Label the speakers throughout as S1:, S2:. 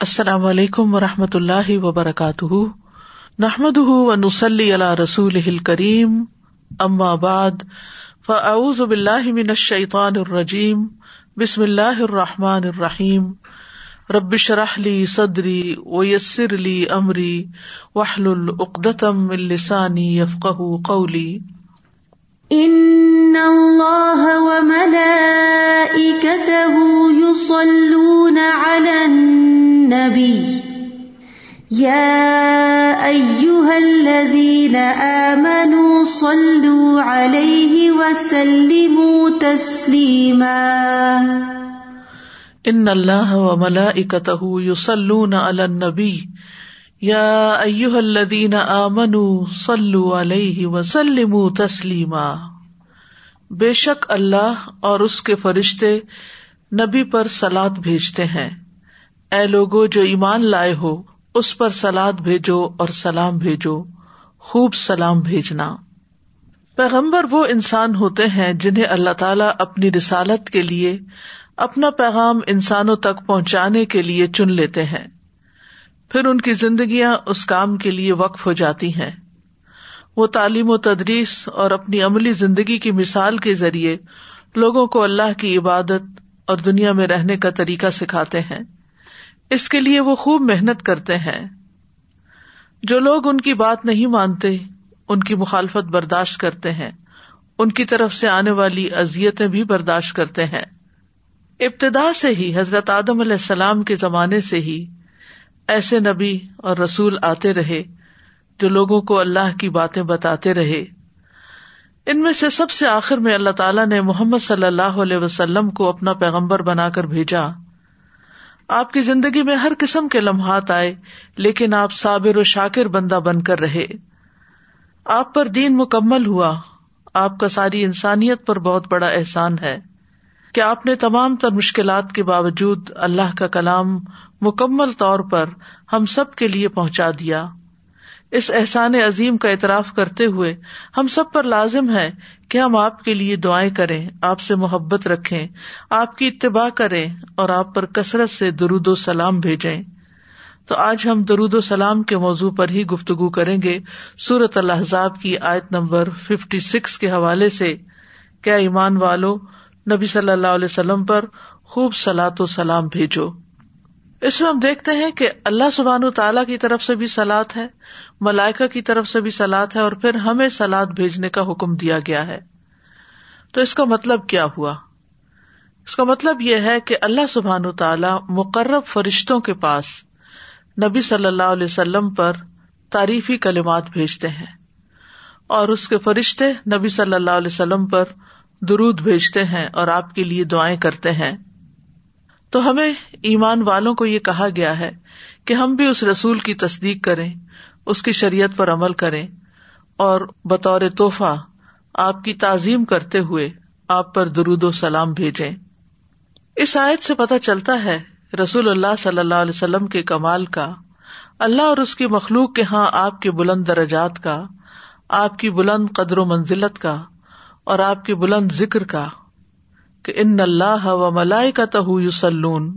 S1: السلام علیکم و رحمۃ اللہ وبرکاتہ۔ نحمد و نسلی اللہ رسول کریم بعد، فاعوذ باللہ من الشیطان الرجیم، بسم اللہ الرحمٰن الرحیم۔ ربش رحلی صدری و یسر علی عمری وحل العقدم السانی یفق قولی۔
S2: ان اللہ وملائکته يصلون على النبي. يا ايها الذين امنوا صلوا عليه وسلموا تسليما.
S1: ان اللہ وملائکته يصلون على النبي. یا ایوہ الذین آمنوا صلو علیہ وسلموا تسلیما۔ بے شک اللہ اور اس کے فرشتے نبی پر سلاد بھیجتے ہیں۔ اے لوگو، جو ایمان لائے ہو، اس پر سلاد بھیجو اور سلام بھیجو، خوب سلام بھیجنا۔ پیغمبر وہ انسان ہوتے ہیں جنہیں اللہ تعالیٰ اپنی رسالت کے لیے، اپنا پیغام انسانوں تک پہنچانے کے لیے چن لیتے ہیں۔ پھر ان کی زندگیاں اس کام کے لیے وقف ہو جاتی ہیں۔ وہ تعلیم و تدریس اور اپنی عملی زندگی کی مثال کے ذریعے لوگوں کو اللہ کی عبادت اور دنیا میں رہنے کا طریقہ سکھاتے ہیں۔ اس کے لیے وہ خوب محنت کرتے ہیں۔ جو لوگ ان کی بات نہیں مانتے، ان کی مخالفت برداشت کرتے ہیں۔ ان کی طرف سے آنے والی ازیتیں بھی برداشت کرتے ہیں۔ ابتدا سے ہی حضرت آدم علیہ السلام کے زمانے سے ہی ایسے نبی اور رسول آتے رہے جو لوگوں کو اللہ کی باتیں بتاتے رہے۔ ان میں سے سب سے آخر میں اللہ تعالیٰ نے محمد صلی اللہ علیہ وسلم کو اپنا پیغمبر بنا کر بھیجا۔ آپ کی زندگی میں ہر قسم کے لمحات آئے، لیکن آپ صابر و شاکر بندہ بن کر رہے۔ آپ پر دین مکمل ہوا۔ آپ کا ساری انسانیت پر بہت بڑا احسان ہے۔ کہ آپ نے تمام تر مشکلات کے باوجود اللہ کا کلام مکمل طور پر ہم سب کے لیے پہنچا دیا۔ اس احسان عظیم کا اعتراف کرتے ہوئے ہم سب پر لازم ہے کہ ہم آپ کے لیے دعائیں کریں، آپ سے محبت رکھیں، آپ کی اتباع کریں اور آپ پر کثرت سے درود و سلام بھیجیں۔ تو آج ہم درود و سلام کے موضوع پر ہی گفتگو کریں گے۔ سورت الحضاب کی آیت نمبر ففٹی سکس کے حوالے سے۔ کیا ایمان والو، نبی صلی اللہ علیہ وسلم پر خوب سلاد و سلام بھیجو۔ اس میں ہم دیکھتے ہیں کہ اللہ سبحان تعالیٰ کی طرف سے بھی سلاد ہے ملائکہ کی طرف سے بھی سلاد ہے اور پھر ہمیں سلاد بھیجنے کا حکم دیا گیا ہے۔ تو اس کا مطلب کیا ہوا؟ اس کا مطلب یہ ہے کہ اللہ سبحان تعالیٰ مقرب فرشتوں کے پاس نبی صلی اللہ علیہ وسلم پر تعریفی کلمات بھیجتے ہیں، اور اس کے فرشتے نبی صلی اللہ علیہ وسلم پر درود بھیجتے ہیں اور آپ کے لیے دعائیں کرتے ہیں۔ تو ہمیں ایمان والوں کو یہ کہا گیا ہے کہ ہم بھی اس رسول کی تصدیق کریں، اس کی شریعت پر عمل کریں اور بطور تحفہ آپ کی تعظیم کرتے ہوئے آپ پر درود و سلام بھیجیں۔ اس آیت سے پتہ چلتا ہے رسول اللہ صلی اللہ علیہ وسلم کے کمال کا، اللہ اور اس کی مخلوق کے ہاں آپ کے بلند درجات کا، آپ کی بلند قدر و منزلت کا اور آپ کے بلند ذکر کا۔ کہ ان اللہ و ملائی کا تہ یوسلون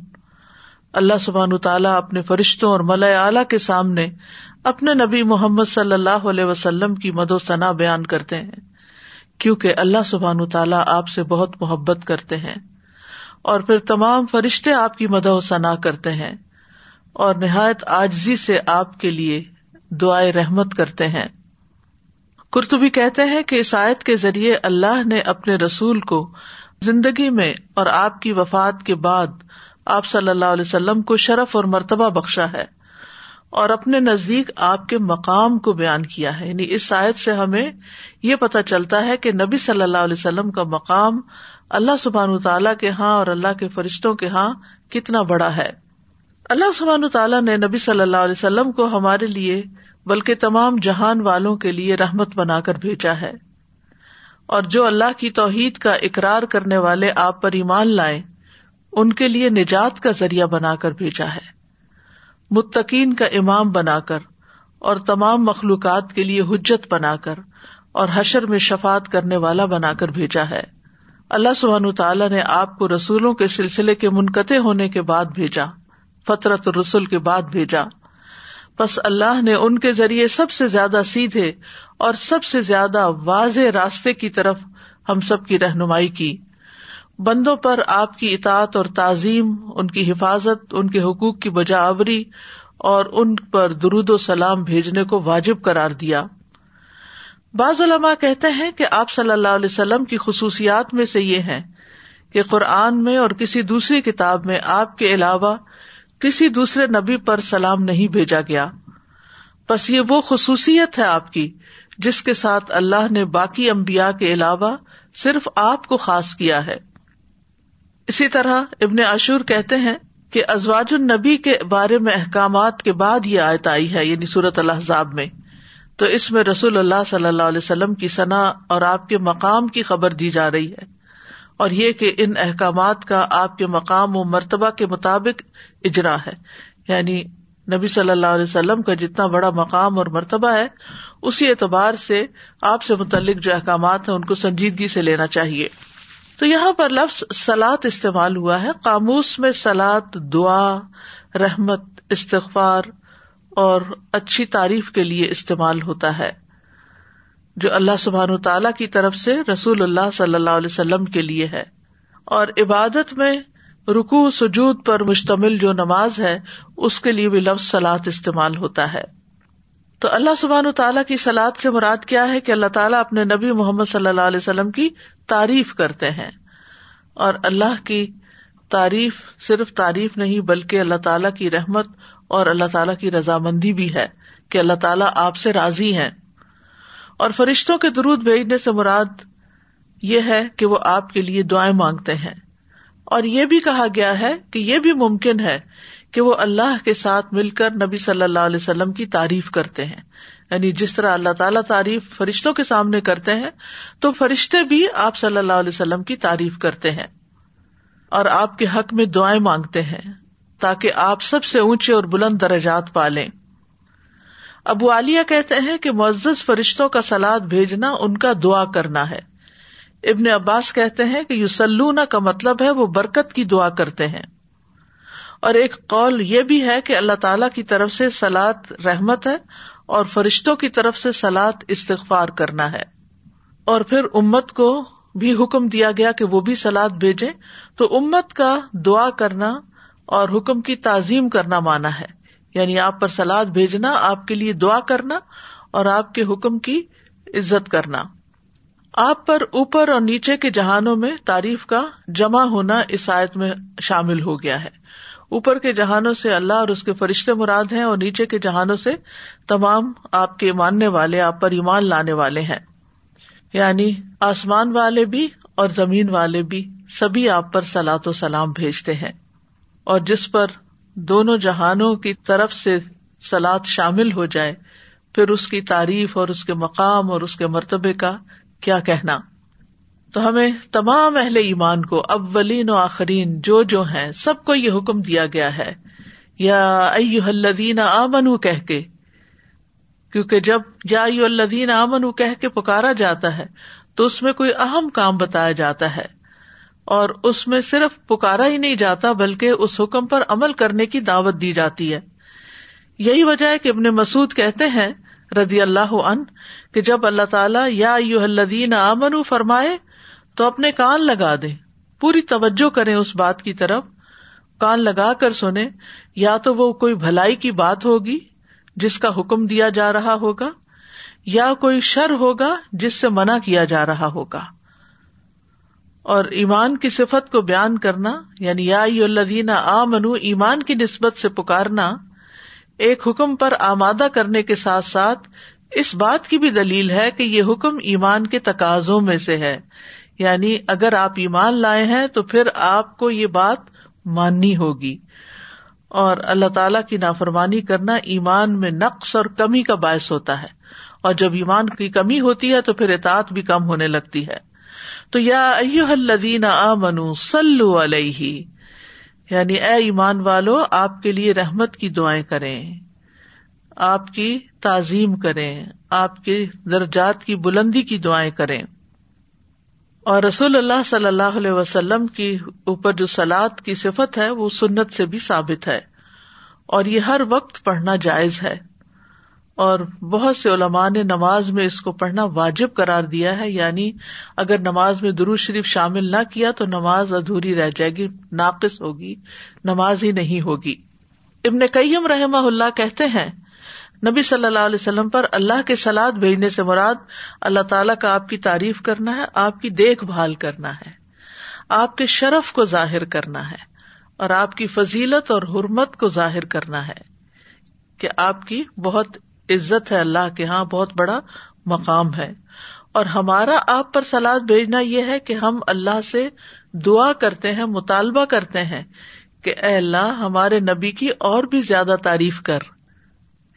S1: اللہ سبحان تعالیٰ اپنے فرشتوں اور ملائے اعلی کے سامنے اپنے نبی محمد صلی اللہ علیہ وسلم کی مد و ثنا بیان کرتے ہیں، کیونکہ اللہ سبحان تعالیٰ آپ سے بہت محبت کرتے ہیں اور پھر تمام فرشتے آپ کی مد و ثنا کرتے ہیں اور نہایت آجزی سے آپ کے لیے دعائیں رحمت کرتے ہیں۔ کرتبی کہتے ہیں کہ اس آیت کے ذریعے اللہ نے اپنے رسول کو زندگی میں اور آپ کی وفات کے بعد آپ صلی اللہ علیہ وسلم کو شرف اور مرتبہ بخشا ہے اور اپنے نزدیک آپ کے مقام کو بیان کیا ہے۔ یعنی اس آیت سے ہمیں یہ پتا چلتا ہے کہ نبی صلی اللہ علیہ وسلم کا مقام اللہ سبحان تعالیٰ کے ہاں اور اللہ کے فرشتوں کے ہاں کتنا بڑا ہے۔ اللہ سبحان تعالیٰ نے نبی صلی اللہ علیہ وسلم کو ہمارے لیے بلکہ تمام جہان والوں کے لیے رحمت بنا کر بھیجا ہے۔ اور جو اللہ کی توحید کا اقرار کرنے والے آپ پر ایمان لائے ان کے لیے نجات کا ذریعہ بنا کر بھیجا ہے۔ متقین کا امام بنا کر اور تمام مخلوقات کے لیے حجت بنا کر اور حشر میں شفات کرنے والا بنا کر بھیجا ہے۔ اللہ سبحان تعالیٰ نے آپ کو رسولوں کے سلسلے کے منقطع ہونے کے بعد بھیجا، فطرت رسول کے بعد بھیجا۔ بس اللہ نے ان کے ذریعے سب سے زیادہ سیدھے اور سب سے زیادہ واضح راستے کی طرف ہم سب کی رہنمائی کی۔ بندوں پر آپ کی اطاط اور تعظیم، ان کی حفاظت، ان کے حقوق کی بجا آوری اور ان پر درود و سلام بھیجنے کو واجب قرار دیا۔ بعض علماء کہتے ہیں کہ آپ صلی اللہ علیہ وسلم کی خصوصیات میں سے یہ ہے کہ قرآن میں اور کسی دوسری کتاب میں آپ کے علاوہ کسی دوسرے نبی پر سلام نہیں بھیجا گیا۔ بس یہ وہ خصوصیت ہے آپ کی، جس کے ساتھ اللہ نے باقی امبیا کے علاوہ صرف آپ کو خاص کیا ہے۔ اسی طرح ابن عاشور کہتے ہیں کہ ازواج النبی کے بارے میں احکامات کے بعد یہ آیت آئی ہے یعنی صورت الحضاب میں۔ تو اس میں رسول اللہ صلی اللہ علیہ وسلم کی ثنا اور آپ کے مقام کی خبر دی جا رہی ہے۔ اور یہ کہ ان احکامات کا آپ کے مقام و مرتبہ کے مطابق اجرا ہے۔ یعنی نبی صلی اللہ علیہ وسلم کا جتنا بڑا مقام اور مرتبہ ہے، اسی اعتبار سے آپ سے متعلق جو احکامات ہیں، ان کو سنجیدگی سے لینا چاہیے۔ تو یہاں پر لفظ سلاد استعمال ہوا ہے۔ قاموس میں سلاد دعا، رحمت، استغفار اور اچھی تعریف کے لیے استعمال ہوتا ہے۔ جو اللہ سبحان تعالی کی طرف سے رسول اللہ صلی اللہ علیہ وسلم کے لیے ہے۔ اور عبادت میں رکو سجود پر مشتمل جو نماز ہے، اس کے لیے بھی لفظ سلاد استعمال ہوتا ہے۔ تو اللہ سبحان تعالیٰ کی سلاد سے مراد کیا ہے کہ اللہ تعالیٰ اپنے نبی محمد صلی اللہ علیہ وسلم کی تعریف کرتے ہیں۔ اور اللہ کی تعریف صرف تعریف نہیں، بلکہ اللہ تعالیٰ کی رحمت اور اللہ تعالیٰ کی رضامندی بھی ہے کہ اللہ تعالیٰ آپ سے راضی ہے اور فرشتوں کے درود بھیجنے سے مراد یہ ہے کہ وہ آپ کے لیے دعائیں مانگتے ہیں۔ اور یہ بھی کہا گیا ہے کہ یہ بھی ممکن ہے کہ وہ اللہ کے ساتھ مل کر نبی صلی اللہ علیہ وسلم کی تعریف کرتے ہیں۔ یعنی جس طرح اللہ تعالیٰ تعریف فرشتوں کے سامنے کرتے ہیں، تو فرشتے بھی آپ صلی اللہ علیہ وسلم کی تعریف کرتے ہیں۔ اور آپ کے حق میں دعائیں مانگتے ہیں تاکہ آپ سب سے اونچے اور بلند درجات پالیں ابو عالیہ کہتے ہیں کہ معزز فرشتوں کا سلاد بھیجنا ان کا دعا کرنا ہے۔ ابن عباس کہتے ہیں کہ یوسلونا کا مطلب ہے وہ برکت کی دعا کرتے ہیں۔ اور ایک قول یہ بھی ہے کہ اللہ تعالی کی طرف سے سلاد رحمت ہے اور فرشتوں کی طرف سے سلاد استغفار کرنا ہے۔ اور پھر امت کو بھی حکم دیا گیا کہ وہ بھی سلاد بھیجے تو امت کا دعا کرنا اور حکم کی تعظیم کرنا مانا ہے۔ یعنی آپ پر سلاد بھیجنا، آپ کے لیے دعا کرنا اور آپ کے حکم کی عزت کرنا۔ آپ پر اوپر اور نیچے کے جہانوں میں تعریف کا جمع ہونا اس آیت میں شامل ہو گیا ہے۔ اوپر کے جہانوں سے اللہ اور اس کے فرشتے مراد ہیں اور نیچے کے جہانوں سے تمام آپ کے ماننے والے، آپ پر ایمان لانے والے ہیں۔ یعنی آسمان والے بھی اور زمین والے بھی سبھی آپ پر سلاۃ و سلام بھیجتے ہیں۔ اور جس پر دونوں جہانوں کی طرف سے سلاد شامل ہو جائے، پھر اس کی تعریف اور اس کے مقام اور اس کے مرتبے کا کیا کہنا؟ تو ہمیں تمام اہل ایمان کو اولین و آخرین جو جو ہیں، سب کو یہ حکم دیا گیا ہے، یا الذین آمنو کہہ کے، کیونکہ جب یا الذین آمنو کہہ کے پکارا جاتا ہے، تو اس میں کوئی اہم کام بتایا جاتا ہے۔ اور اس میں صرف پکارا ہی نہیں جاتا بلکہ اس حکم پر عمل کرنے کی دعوت دی جاتی ہے۔ یہی وجہ ہے کہ ابن مسعد کہتے ہیں رضی اللہ ان کہ جب اللہ تعالیٰ یا الذین آمنو فرمائے تو اپنے کان لگا دے۔ پوری توجہ کرے اس بات کی طرف۔ کان لگا کر سنے یا تو وہ کوئی بھلائی کی بات ہوگی جس کا حکم دیا جا رہا ہوگا، یا کوئی شر ہوگا جس سے منع کیا جا رہا ہوگا۔ اور ایمان کی صفت کو بیان کرنا یعنی یا الذین آ منو ایمان کی نسبت سے پکارنا، ایک حکم پر آمادہ کرنے کے ساتھ ساتھ اس بات کی بھی دلیل ہے کہ یہ حکم ایمان کے تقاضوں میں سے ہے۔ یعنی اگر آپ ایمان لائے ہیں تو پھر آپ کو یہ بات ماننی ہوگی۔ اور اللہ تعالی کی نافرمانی کرنا ایمان میں نقص اور کمی کا باعث ہوتا ہے۔ اور جب ایمان کی کمی ہوتی ہے تو پھر اطاعت بھی کم ہونے لگتی ہے۔ تو یا الذین آ سلو علیہ یعنی اے ایمان والو، آپ کے لیے رحمت کی دعائیں کریں، آپ کی تعظیم کریں، آپ کے درجات کی بلندی کی دعائیں کریں۔ اور رسول اللہ صلی اللہ علیہ وسلم کی اوپر جو سلاد کی صفت ہے، وہ سنت سے بھی ثابت ہے۔ اور یہ ہر وقت پڑھنا جائز ہے۔ اور بہت سے علماء نے نماز میں اس کو پڑھنا واجب قرار دیا ہے یعنی اگر نماز میں درو شریف شامل نہ کیا تو نماز ادھوری رہ جائے گی، ناقص ہوگی، نماز ہی نہیں ہوگی۔ ابن کئیم رحم اللہ کہتے ہیں، نبی صلی اللہ علیہ وسلم پر اللہ کے سلاد بھیجنے سے مراد اللہ تعالیٰ کا آپ کی تعریف کرنا ہے، آپ کی دیکھ بھال کرنا ہے، آپ کے شرف کو ظاہر کرنا ہے اور آپ کی فضیلت اور حرمت کو ظاہر کرنا ہے کہ آپ کی بہت عزت ہے اللہ کے یہاں بہت بڑا مقام ہے۔ اور ہمارا آپ پر سلاد بھیجنا یہ ہے کہ ہم اللہ سے دعا کرتے ہیں، مطالبہ کرتے ہیں کہ اے اللہ، ہمارے نبی کی اور بھی زیادہ تعریف کر۔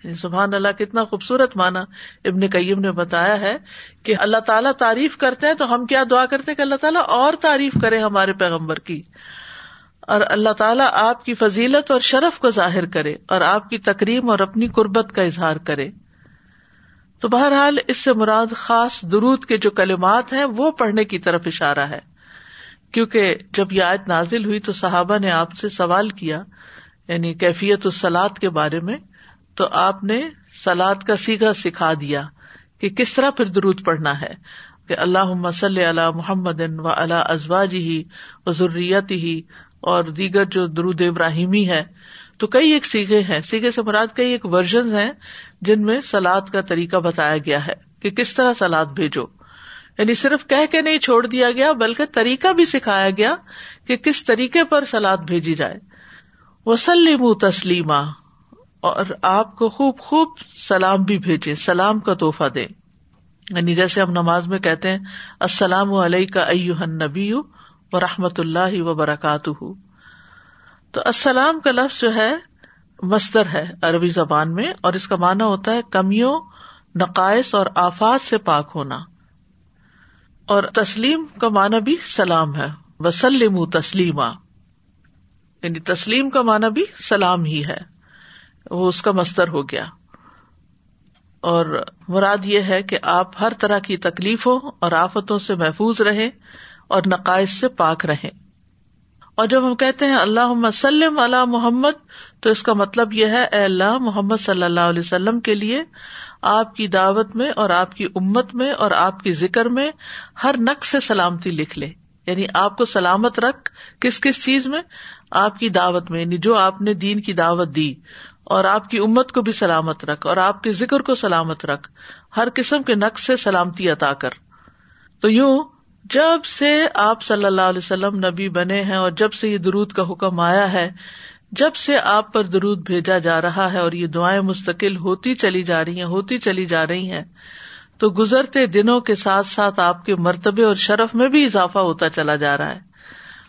S1: یعنی سبحان اللہ، کتنا خوبصورت مانا ابن کئیم نے بتایا ہے کہ اللہ تعالیٰ تعریف کرتے ہیں تو ہم کیا دعا کرتے ہیں کہ اللہ تعالیٰ اور تعریف کرے ہمارے پیغمبر کی۔ اور اللہ تعالیٰ آپ کی فضیلت اور شرف کو ظاہر کرے اور آپ کی تقریب اور اپنی قربت کا اظہار کرے۔ تو بہرحال اس سے مراد خاص درود کے جو کلمات ہیں وہ پڑھنے کی طرف اشارہ ہے۔ کیونکہ جب یہ آیت نازل ہوئی تو صحابہ نے آپ سے سوال کیا یعنی کیفیت السلاد کے بارے میں، تو آپ نے سلاد کا سیگا سکھا دیا کہ کس طرح پھر درود پڑھنا ہے۔ کہ اللہ مسل محمد و اللہ ازواج ہی و ضروریت ہی اور دیگر جو درود ابراہیمی ہے تو کئی ایک سیگے ہیں۔ سیگے سے مراد کئی ایک ورژن ہیں جن میں سلاد کا طریقہ بتایا گیا ہے کہ کس طرح سلاد بھیجو۔ یعنی صرف کہہ کے نہیں چھوڑ دیا گیا، بلکہ طریقہ بھی سکھایا گیا کہ کس طریقے پر سلاد بھیجی جائے۔ وسلم تسلیما اور آپ کو خوب خوب سلام بھی بھیجے سلام کا تحفہ دے یعنی جیسے ہم نماز میں کہتے ہیں، السلام علیہ کا نبی و رحمت اللہ و برکات تو السلام کا لفظ جو ہے مستر ہے عربی زبان میں، اور اس کا معنی ہوتا ہے کمیوں، نقائص اور آفات سے پاک ہونا۔ اور تسلیم کا معنی بھی سلام ہے۔ وسلم تسلیما۔ یعنی تسلیم کا معنی بھی سلام ہی ہے۔ وہ اس کا مستر ہو گیا۔ اور مراد یہ ہے کہ آپ ہر طرح کی تکلیفوں اور آفتوں سے محفوظ رہیں۔ اور نقائص سے پاک رہیں۔ اور جب ہم کہتے ہیں اللہ وسلم اللہ محمد، تو اس کا مطلب یہ ہے، اے اللہ، محمد صلی اللہ علیہ وسلم کے لیے، آپ کی دعوت میں اور آپ کی امت میں اور آپ کی ذکر میں ہر نقص سے سلامتی لکھ لے۔ یعنی آپ کو سلامت رکھ کس کس چیز میں؟ آپ کی دعوت میں یعنی جو آپ نے دین کی دعوت دی۔ اور آپ کی امت کو بھی سلامت رکھ اور آپ کے ذکر کو سلامت رکھ۔ ہر قسم کے نقص سے سلامتی عطا کر۔ تو یوں جب سے آپ صلی اللہ علیہ وسلم نبی بنے ہیں اور جب سے یہ درود کا حکم آیا ہے، جب سے آپ پر درود بھیجا جا رہا ہے اور یہ دعائیں مستقل ہوتی چلی جا رہی ہیں، ہوتی چلی جا رہی ہیں، تو گزرتے دنوں کے ساتھ ساتھ آپ کے مرتبے اور شرف میں بھی اضافہ ہوتا چلا جا رہا ہے۔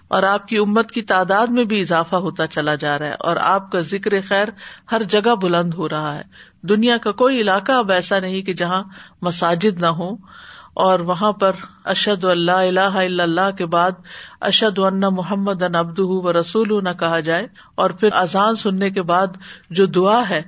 S1: اور آپ کی امت کی تعداد میں بھی اضافہ ہوتا چلا جا رہا ہے۔ اور آپ کا ذکر خیر ہر جگہ بلند ہو رہا ہے۔ دنیا کا کوئی علاقہ اب ایسا نہیں کہ جہاں مساجد نہ ہو اور وہاں پر اشد اللہ اللہ اللہ کے بعد اشد اللہ محمد ان ابد و رسول نہ کہا جائے اور پھر اذان سننے کے بعد جو دعا ہے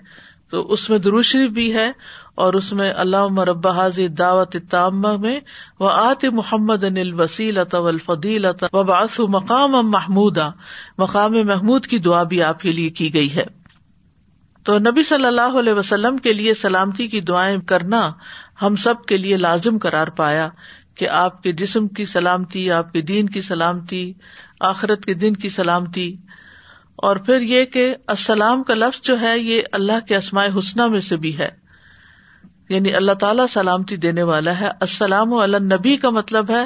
S1: تو اس میں دروشری بھی ہے اور اس میں اللہ مربع حاضر دعوت تامہ میں وہ آت محمد ان وسیل فدیل باس مقام محمود مقام محمود کی دعا بھی آپ کے لیے کی گئی ہے۔ تو نبی صلی اللہ علیہ وسلم کے لیے سلامتی کی دعائیں کرنا ہم سب کے لیے لازم قرار پایا کہ آپ کے جسم کی سلامتی، آپ کے دین کی سلامتی، آخرت کے دن کی سلامتی۔ اور پھر یہ کہ السلام کا لفظ جو ہے، یہ اللہ کے اسماء حسنہ میں سے بھی ہے۔ یعنی اللہ تعالیٰ سلامتی دینے والا ہے۔ السلام نبی کا مطلب ہے،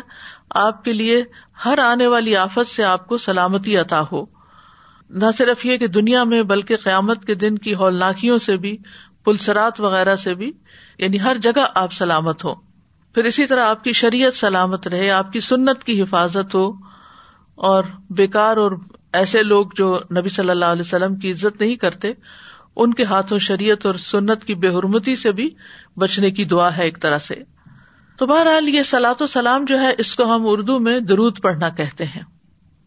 S1: آپ کے لیے ہر آنے والی آفت سے آپ کو سلامتی عطا ہو۔ نہ صرف یہ کہ دنیا میں، بلکہ قیامت کے دن کی ہولناکیوں سے بھی، پلسرات وغیرہ سے بھی۔ یعنی ہر جگہ آپ سلامت ہو پھر اسی طرح آپ کی شریعت سلامت رہے، آپ کی سنت کی حفاظت ہو۔ اور بیکار اور ایسے لوگ جو نبی صلی اللہ علیہ وسلم کی عزت نہیں کرتے، ان کے ہاتھوں شریعت اور سنت کی بے حرمتی سے بھی بچنے کی دعا ہے ایک طرح سے۔ تو بہرحال یہ سلاۃ و سلام جو ہے، اس کو ہم اردو میں درود پڑھنا کہتے ہیں۔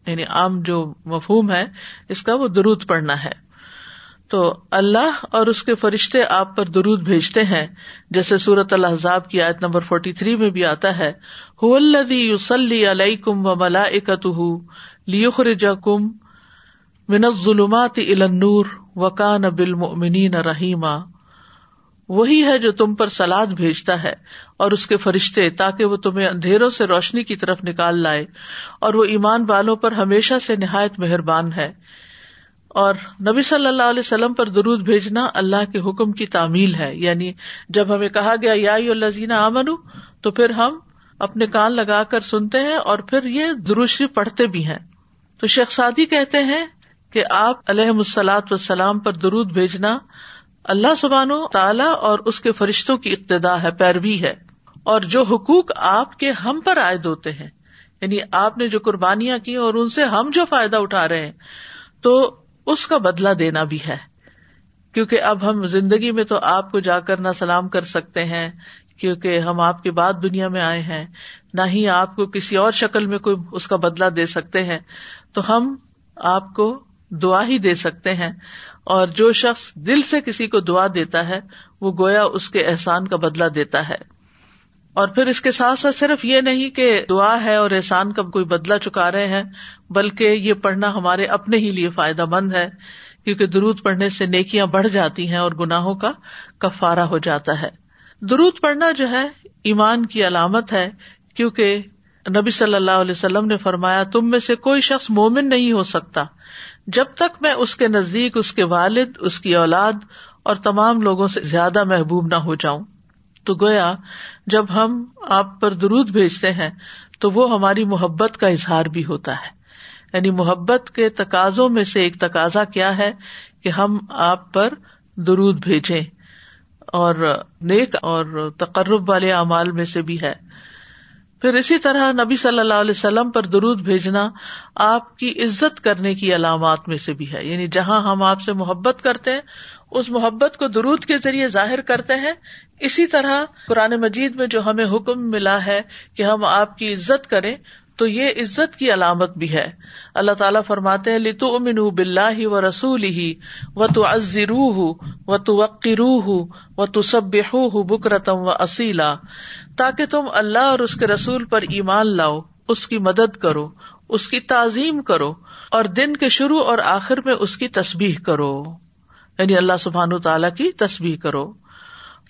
S1: یعنی عام جو مفہوم ہے، اس کا وہ درود پڑھنا ہے۔ تو اللہ اور اس کے فرشتے آپ پر درود بھیجتے ہیں۔ جیسے سورت الحضاب کی آیت نمبر فورٹی تھری میں بھی آتا ہے۔ یوسلی علیہ کم و ملا اکت لیخر کم من ظلمات النور وکان بالمؤمنین رحیما وہی ہے جو تم پر سلاد بھیجتا ہے اور اس کے فرشتے تاکہ وہ تمہیں اندھیروں سے روشنی کی طرف نکال لائے۔ اور وہ ایمان والوں پر ہمیشہ سے نہایت مہربان ہے۔ اور نبی صلی اللہ علیہ وسلم پر درود بھیجنا اللہ کے حکم کی تعمیل ہے۔ یعنی جب ہمیں کہا گیا، یا الزین امن تو پھر ہم اپنے کان لگا کر سنتے ہیں اور پھر یہ دروشری پڑھتے بھی ہیں۔ تو شیخ سادی کہتے ہیں کہ آپ علیہ السلاط وسلام پر درود بھیجنا اللہ سبحان و تعالی اور اس کے فرشتوں کی ابتدا ہے، پیروی ہے۔ اور جو حقوق آپ کے ہم پر عائد ہوتے ہیں یعنی آپ نے جو قربانیاں کی اور ان سے ہم جو فائدہ اٹھا رہے ہیں، تو اس کا بدلا دینا بھی ہے۔ کیونکہ اب ہم زندگی میں تو آپ کو جا کر نہ سلام کر سکتے ہیں، کیونکہ ہم آپ کے بعد دنیا میں آئے ہیں۔ نہ ہی آپ کو کسی اور شکل میں کوئی اس کا بدلا دے سکتے ہیں۔ تو ہم آپ کو دعا ہی دے سکتے ہیں۔ اور جو شخص دل سے کسی کو دعا دیتا ہے، وہ گویا اس کے احسان کا بدلا دیتا ہے۔ اور پھر اس کے ساتھ ساتھ صرف یہ نہیں کہ دعا ہے اور احسان کا کوئی بدلا چکا رہے ہیں، بلکہ یہ پڑھنا ہمارے اپنے ہی لیے فائدہ مند ہے، کیونکہ درود پڑھنے سے نیکیاں بڑھ جاتی ہیں اور گناہوں کا کفارا ہو جاتا ہے۔ درود پڑھنا جو ہے، ایمان کی علامت ہے، کیونکہ نبی صلی اللہ علیہ وسلم نے فرمایا، تم میں سے کوئی شخص مومن نہیں ہو سکتا۔ جب تک میں اس کے نزدیک، اس کے والد، اس کی اولاد اور تمام لوگوں سے زیادہ محبوب نہ ہو جاؤں، تو گویا جب ہم آپ پر درود بھیجتے ہیں، تو وہ ہماری محبت کا اظہار بھی ہوتا ہے۔ یعنی محبت کے تقاضوں میں سے ایک تقاضا کیا ہے کہ ہم آپ پر درود بھیجیں۔ اور نیک اور تقرب والے اعمال میں سے بھی ہے۔ پھر اسی طرح نبی صلی اللہ علیہ وسلم پر درود بھیجنا آپ کی عزت کرنے کی علامات میں سے بھی ہے۔ یعنی جہاں ہم آپ سے محبت کرتے ہیں اس محبت کو درود کے ذریعے ظاہر کرتے ہیں۔ اسی طرح قرآن مجید میں جو ہمیں حکم ملا ہے کہ ہم آپ کی عزت کریں، تو یہ عزت کی علامت بھی ہے۔ اللہ تعالیٰ فرماتے ہیں لتو امن بلّہ و رسول ہی و تو روح و تو روح و تو سب بکرتم و اصیلا تاکہ تم اللہ اور اس کے رسول پر ایمان لاؤ، اس کی مدد کرو، اس کی تعظیم کرو، اور دن کے شروع اور آخر میں اس کی تصبیح کرو۔ یعنی اللہ سبحان و تعالیٰ کی تصبیح کرو۔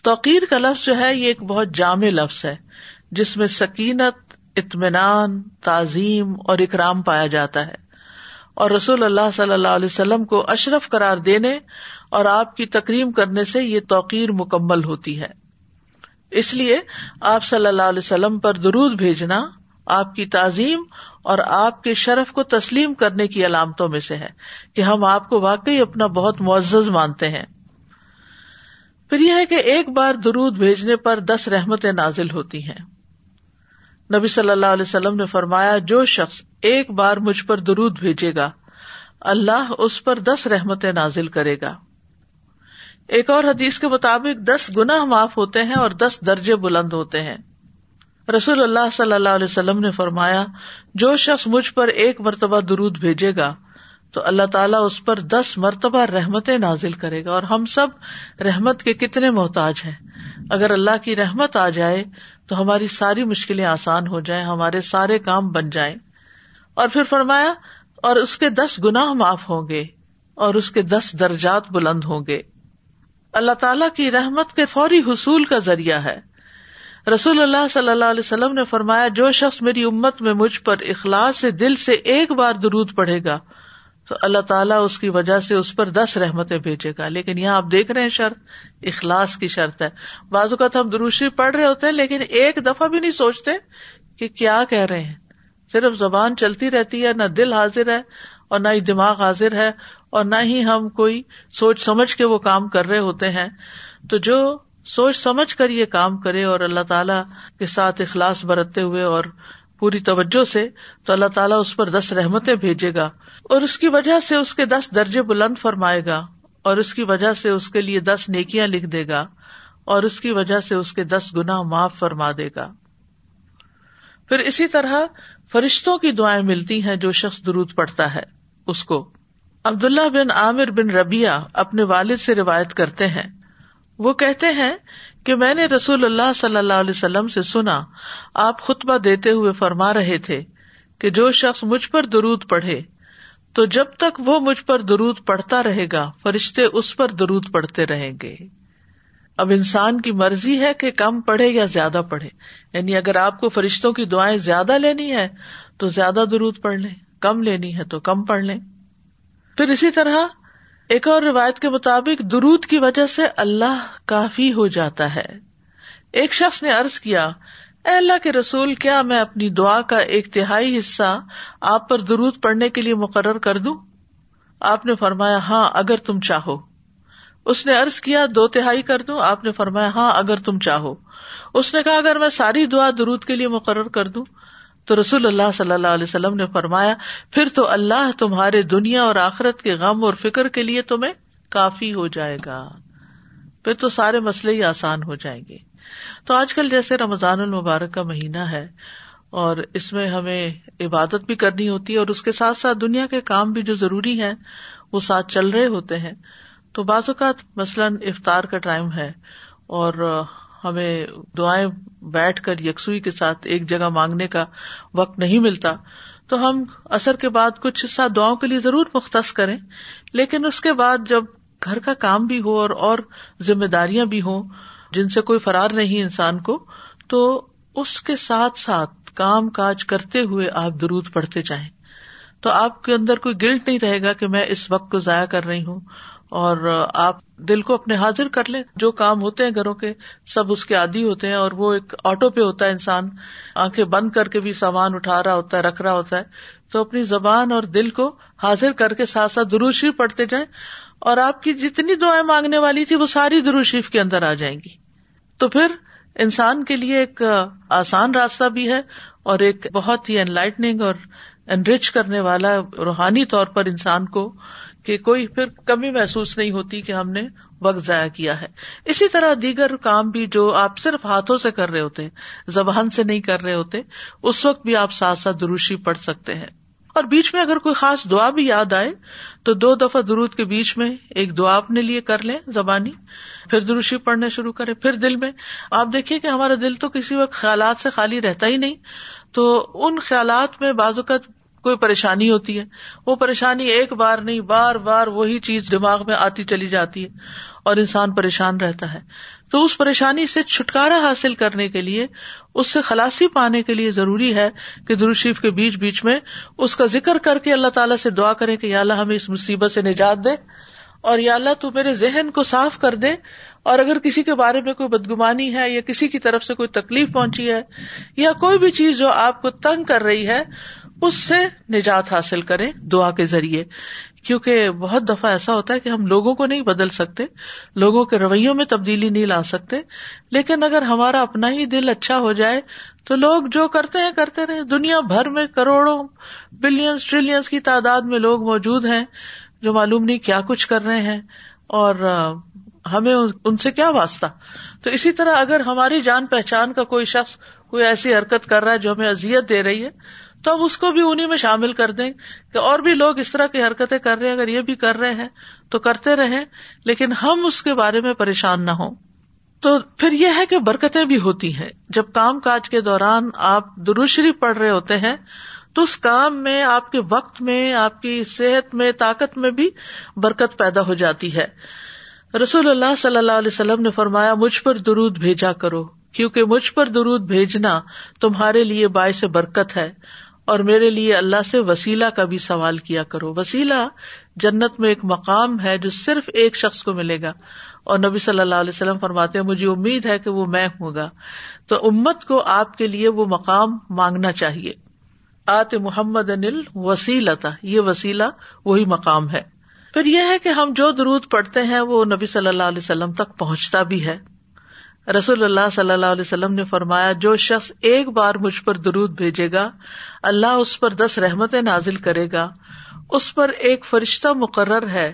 S1: توقیر کا لفظ جو ہے، یہ ایک بہت جامع لفظ ہے، جس میں سکینت، اطمینان، تعظیم اور اکرام پایا جاتا ہے۔ اور رسول اللہ صلی اللہ علیہ وسلم کو اشرف قرار دینے اور آپ کی تکریم کرنے سے یہ توقیر مکمل ہوتی ہے۔ اس لیے آپ صلی اللہ علیہ وسلم پر درود بھیجنا آپ کی تعظیم اور آپ کے شرف کو تسلیم کرنے کی علامتوں میں سے ہے کہ ہم آپ کو واقعی اپنا بہت معزز مانتے ہیں۔ پھر یہ ہے کہ ایک بار درود بھیجنے پر دس رحمتیں نازل ہوتی ہیں۔ نبی صلی اللہ علیہ وسلم نے فرمایا، جو شخص ایک بار مجھ پر درود بھیجے گا، اللہ اس پر دس رحمتیں نازل کرے گا۔ ایک اور حدیث کے مطابق، دس گنا معاف ہوتے ہیں اور دس درجے بلند ہوتے ہیں۔ رسول اللہ صلی اللہ علیہ وسلم نے فرمایا، جو شخص مجھ پر ایک مرتبہ درود بھیجے گا، تو اللہ تعالیٰ اس پر دس مرتبہ رحمتیں نازل کرے گا، اور ہم سب رحمت کے کتنے محتاج ہیں۔ اگر اللہ کی رحمت آ جائے، تو ہماری ساری مشکلیں آسان ہو جائیں، ہمارے سارے کام بن جائیں۔ اور پھر فرمایا، اور اس کے دس گنا معاف ہوں گے، اور اس کے دس درجات بلند ہوں گے۔ اللہ تعالیٰ کی رحمت کے فوری حصول کا ذریعہ ہے۔ رسول اللہ صلی اللہ علیہ وسلم نے فرمایا، جو شخص میری امت میں مجھ پر اخلاص سے دل سے ایک بار درود پڑے گا، تو اللہ تعالیٰ اس کی وجہ سے اس پر دس رحمتیں بھیجے گا۔ لیکن یہاں آپ دیکھ رہے ہیں شرط، اخلاص کی شرط ہے۔ بعض اوقات ہم دروشی پڑھ رہے ہوتے ہیں، لیکن ایک دفعہ بھی نہیں سوچتے کہ کیا کہہ رہے ہیں۔ صرف زبان چلتی رہتی ہے، نہ دل حاضر ہے اور نہ ہی دماغ حاضر ہے اور نہ ہی ہم کوئی سوچ سمجھ کے وہ کام کر رہے ہوتے ہیں۔ تو جو سوچ سمجھ کر یہ کام کرے اور اللہ تعالی کے ساتھ اخلاص برتتے ہوئے اور پوری توجہ سے تو اللہ تعالیٰ اس پر دس رحمتیں بھیجے گا اور اس کی وجہ سے اس کے دس درجے بلند فرمائے گا اور اس کی وجہ سے اس کے لیے دس نیکیاں لکھ دے گا اور اس کی وجہ سے اس کے دس گنا معاف فرما دے گا۔ پھر اسی طرح فرشتوں کی دعائیں ملتی ہیں جو شخص درود پڑتا ہے۔ اس کو عبداللہ بن عامر بن ربیہ اپنے والد سے روایت کرتے ہیں۔ وہ کہتے ہیں کہ میں نے رسول اللہ صلی اللہ علیہ وسلم سے سنا، آپ خطبہ دیتے ہوئے فرما رہے تھے کہ جو شخص مجھ پر درود پڑھے، تو جب تک وہ مجھ پر درود پڑتا رہے گا، فرشتے اس پر درود پڑتے رہیں گے۔ اب انسان کی مرضی ہے کہ کم پڑھے یا زیادہ پڑھے۔ یعنی اگر آپ کو فرشتوں کی دعائیں زیادہ لینی ہے تو زیادہ درود پڑھ لیں، کم لینی ہے تو کم پڑھ لیں۔ پھر اسی طرح ایک اور روایت کے مطابق درود کی وجہ سے اللہ کافی ہو جاتا ہے۔ ایک شخص نے ارض کیا، اے اللہ کے رسول، کیا میں اپنی دعا کا ایک تہائی حصہ آپ پر درود پڑنے کے لیے مقرر کر دوں؟ آپ نے فرمایا ہاں اگر تم چاہو۔ اس نے ارض کیا، دو تہائی کر دوں؟ آپ نے فرمایا ہاں اگر تم چاہو۔ اس نے کہا، اگر میں ساری دعا درود کے لیے مقرر کر دوں تو رسول اللہ صلی اللہ علیہ وسلم نے فرمایا، پھر تو اللہ تمہارے دنیا اور آخرت کے غم اور فکر کے لیے تمہیں کافی ہو جائے گا۔ پھر تو سارے مسئلے ہی آسان ہو جائیں گے۔ تو آج کل جیسے رمضان المبارک کا مہینہ ہے اور اس میں ہمیں عبادت بھی کرنی ہوتی ہے اور اس کے ساتھ ساتھ دنیا کے کام بھی جو ضروری ہے وہ ساتھ چل رہے ہوتے ہیں۔ تو بعض اوقات مثلاً افطار کا ٹائم ہے اور ہمیں دعائیں بیٹھ کر یکسوئی کے ساتھ ایک جگہ مانگنے کا وقت نہیں ملتا، تو ہم اثر کے بعد کچھ حصہ دعاؤں کے لیے ضرور مختص کریں۔ لیکن اس کے بعد جب گھر کا کام بھی ہو اور اور ذمہ داریاں بھی ہوں جن سے کوئی فرار نہیں انسان کو، تو اس کے ساتھ ساتھ کام کاج کرتے ہوئے آپ درود پڑھتے جائیں۔ تو آپ کے اندر کوئی گلٹ نہیں رہے گا کہ میں اس وقت کو ضائع کر رہی ہوں۔ اور آپ دل کو اپنے حاضر کر لیں۔ جو کام ہوتے ہیں گھروں کے، سب اس کے عادی ہوتے ہیں اور وہ ایک آٹو پہ ہوتا ہے انسان۔ آنکھیں بند کر کے بھی سامان اٹھا رہا ہوتا ہے، رکھ رہا ہوتا ہے۔ تو اپنی زبان اور دل کو حاضر کر کے ساتھ ساتھ دروشی پڑھتے جائیں۔ اور آپ کی جتنی دعائیں مانگنے والی تھی، وہ ساری دروشیف کے اندر آ جائیں گی۔ تو پھر انسان کے لیے ایک آسان راستہ بھی ہے اور ایک بہت ہی ان لائٹنگ اور انرچ کرنے والا روحانی طور پر انسان کو کہ کوئی پھر کمی محسوس نہیں ہوتی کہ ہم نے وقت ضائع کیا ہے۔ اسی طرح دیگر کام بھی جو آپ صرف ہاتھوں سے کر رہے ہوتے ہیں، زبان سے نہیں کر رہے ہوتے، اس وقت بھی آپ ساتھ ساتھ دروشی پڑھ سکتے ہیں۔ اور بیچ میں اگر کوئی خاص دعا بھی یاد آئے، تو دو دفعہ درود کے بیچ میں ایک دعا اپنے لیے کر لیں، زبانی، پھر دروشی پڑھنے شروع کرے پھر دل میں، آپ دیکھیے کہ ہمارا دل تو کسی وقت خیالات سے خالی رہتا ہی نہیں، تو ان خیالات میں بعض اوقات کوئی پریشانی ہوتی ہے۔ وہ پریشانی ایک بار نہیں، بار بار وہی چیز دماغ میں آتی چلی جاتی ہے اور انسان پریشان رہتا ہے۔ تو اس پریشانی سے چھٹکارا حاصل کرنے کے لیے، اس سے خلاسی پانے کے لیے ضروری ہے کہ دروشیف کے بیچ بیچ میں اس کا ذکر کر کے اللہ تعالیٰ سے دعا کرے کہ یا اللہ ہمیں اس مصیبت سے نجات دے اور یا اللہ تو میرے ذہن کو صاف کر دے اور اگر کسی کے بارے میں کوئی بدگمانی ہے یا کسی کی طرف سے کوئی تکلیف پہنچی ہے یا کوئی بھی چیز جو آپ کو تنگ کر رہی ہے اس سے نجات حاصل کرے دعا کے ذریعے۔ کیونکہ بہت دفعہ ایسا ہوتا ہے کہ ہم لوگوں کو نہیں بدل سکتے، لوگوں کے رویوں میں تبدیلی نہیں لا سکتے، لیکن اگر ہمارا اپنا ہی دل اچھا ہو جائے تو لوگ جو کرتے ہیں، کرتے رہے دنیا بھر میں کروڑوں بلینس ٹریلینس کی تعداد میں لوگ موجود ہیں جو معلوم نہیں کیا کچھ کر رہے ہیں اور ہمیں ان سے کیا واسطہ؟ تو اسی طرح اگر ہماری جان پہچان کا کوئی شخص کوئی ایسی حرکت کر رہا ہے جو ہمیں ازیت دے رہی ہے تو ہم اس کو بھی انہیں میں شامل کر دیں کہ اور بھی لوگ اس طرح کی حرکتیں کر رہے ہیں، اگر یہ بھی کر رہے ہیں تو کرتے رہے لیکن ہم اس کے بارے میں پریشان نہ ہوں۔ تو پھر یہ ہے کہ برکتیں بھی ہوتی ہیں۔ جب کام کاج کے دوران آپ دروشری پڑھ رہے ہوتے ہیں، تو اس کام میں، آپ کے وقت میں، آپ کی صحت میں، طاقت میں بھی برکت پیدا ہو جاتی ہے۔ رسول اللہ صلی اللہ علیہ وسلم نے فرمایا، مجھ پر درود بھیجا کرو، کیونکہ مجھ پر درود بھیجنا تمہارے لیے باعث برکت ہے۔ اور میرے لیے اللہ سے وسیلہ کا بھی سوال کیا کرو۔ وسیلہ جنت میں ایک مقام ہے جو صرف ایک شخص کو ملے گا۔ اور نبی صلی اللہ علیہ وسلم فرماتے ہیں، مجھے امید ہے کہ وہ میں ہوں گا۔ تو امت کو آپ کے لیے وہ مقام مانگنا چاہیے۔ آت محمد انل وسیلتا یہ وسیلہ وہی مقام ہے۔ پھر یہ ہے کہ ہم جو درود پڑھتے ہیں، وہ نبی صلی اللہ علیہ وسلم تک پہنچتا بھی ہے۔ رسول اللہ صلی اللہ علیہ وسلم نے فرمایا، جو شخص ایک بار مجھ پر درود بھیجے گا اللہ اس پر دس رحمت نازل کرے گا، اس پر ایک فرشتہ مقرر ہے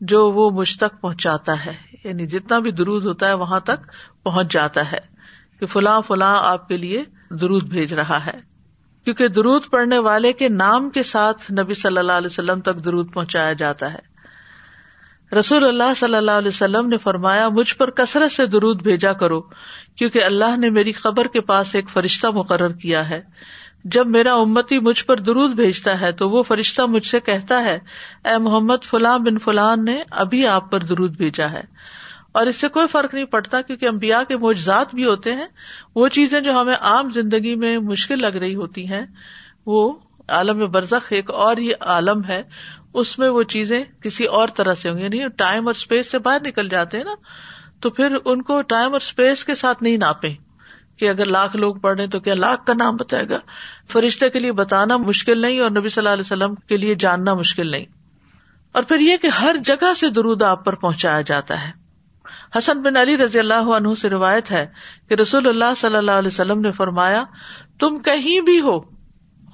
S1: جو وہ مجھ تک پہنچاتا ہے۔ یعنی جتنا بھی درود ہوتا ہے وہاں تک پہنچ جاتا ہے کہ فلاں فلاں آپ کے لیے درود بھیج رہا ہے۔ کیونکہ درود پڑھنے والے کے نام کے ساتھ نبی صلی اللہ علیہ وسلم تک درود پہنچایا جاتا ہے۔ رسول اللہ صلی اللہ علیہ وسلم نے فرمایا، مجھ پر کثرت سے درود بھیجا کرو، کیونکہ اللہ نے میری خبر کے پاس ایک فرشتہ مقرر کیا ہے۔ جب میرا امتی مجھ پر درود بھیجتا ہے تو وہ فرشتہ مجھ سے کہتا ہے، اے محمد، فلاں بن فلان نے ابھی آپ پر درود بھیجا ہے۔ اور اس سے کوئی فرق نہیں پڑتا کیونکہ امبیا کے معجزات بھی ہوتے ہیں۔ وہ چیزیں جو ہمیں عام زندگی میں مشکل لگ رہی ہوتی ہیں، وہ عالم برزخ ایک اور یہ عالم ہے۔ اس میں وہ چیزیں کسی اور طرح سے ہوں گی۔ یعنی ٹائم اور اسپیس سے باہر نکل جاتے ہیں نا، تو پھر ان کو ٹائم اور اسپیس کے ساتھ نہیں ناپے کہ اگر لاکھ لوگ پڑھ رہے تو کیا لاکھ کا نام بتائے گا؟ فرشتے کے لیے بتانا مشکل نہیں اور نبی صلی اللہ علیہ وسلم کے لیے جاننا مشکل نہیں۔ اور پھر یہ کہ ہر جگہ سے درود آپ پر پہنچایا جاتا ہے۔ حسن بن علی رضی اللہ عنہ سے روایت ہے کہ رسول اللہ صلی اللہ علیہ وسلم نے فرمایا، تم کہیں بھی ہو،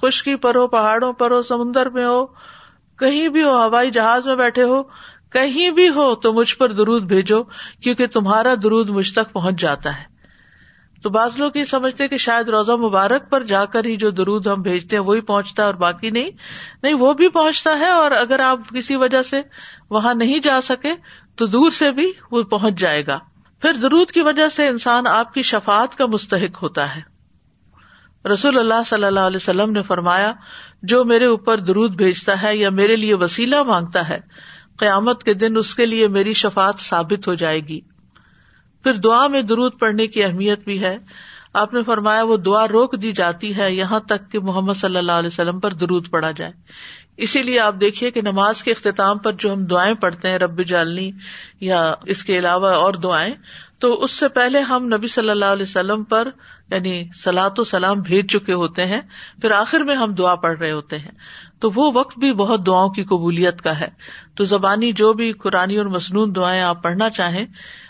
S1: خشکی پر ہو، پہاڑوں پر ہو، سمندر میں ہو، کہیں بھی ہو، ہوائی جہاز میں بیٹھے ہو، کہیں بھی ہو، تو مجھ پر درود بھیجو، کیونکہ تمہارا درود مجھ تک پہنچ جاتا ہے۔ تو بعض لوگ یہ سمجھتے کہ شاید روزہ مبارک پر جا کر ہی جو درود ہم بھیجتے ہیں وہی پہنچتا ہے اور باقی نہیں۔ نہیں، وہ بھی پہنچتا ہے اور اگر آپ کسی وجہ سے وہاں نہیں جا سکے تو دور سے بھی وہ پہنچ جائے گا۔ پھر درود کی وجہ سے انسان آپ کی شفات کا مستحق ہوتا ہے۔ رسول اللہ صلی اللہ علیہ وسلم نے فرمایا، جو میرے اوپر درود بھیجتا ہے یا میرے لیے وسیلہ مانگتا ہے، قیامت کے دن اس کے لیے میری شفات ثابت ہو جائے گی۔ پھر دعا میں درود پڑھنے کی اہمیت بھی ہے۔ آپ نے فرمایا وہ دعا روک دی جاتی ہے یہاں تک کہ محمد صلی اللہ علیہ وسلم پر درود پڑا جائے۔ اسی لیے آپ دیکھیے کہ نماز کے اختتام پر جو ہم دعائیں پڑھتے ہیں، رب جالنی یا اس کے علاوہ اور دعائیں، تو اس سے پہلے ہم نبی صلی اللہ علیہ وسلم پر یعنی سلاۃ و سلام بھیج چکے ہوتے ہیں، پھر آخر میں ہم دعا پڑھ رہے ہوتے ہیں۔ تو وہ وقت بھی بہت دعاؤں کی قبولیت کا ہے۔ تو زبانی جو بھی قرآن اور مصنون دعائیں آپ پڑھنا چاہیں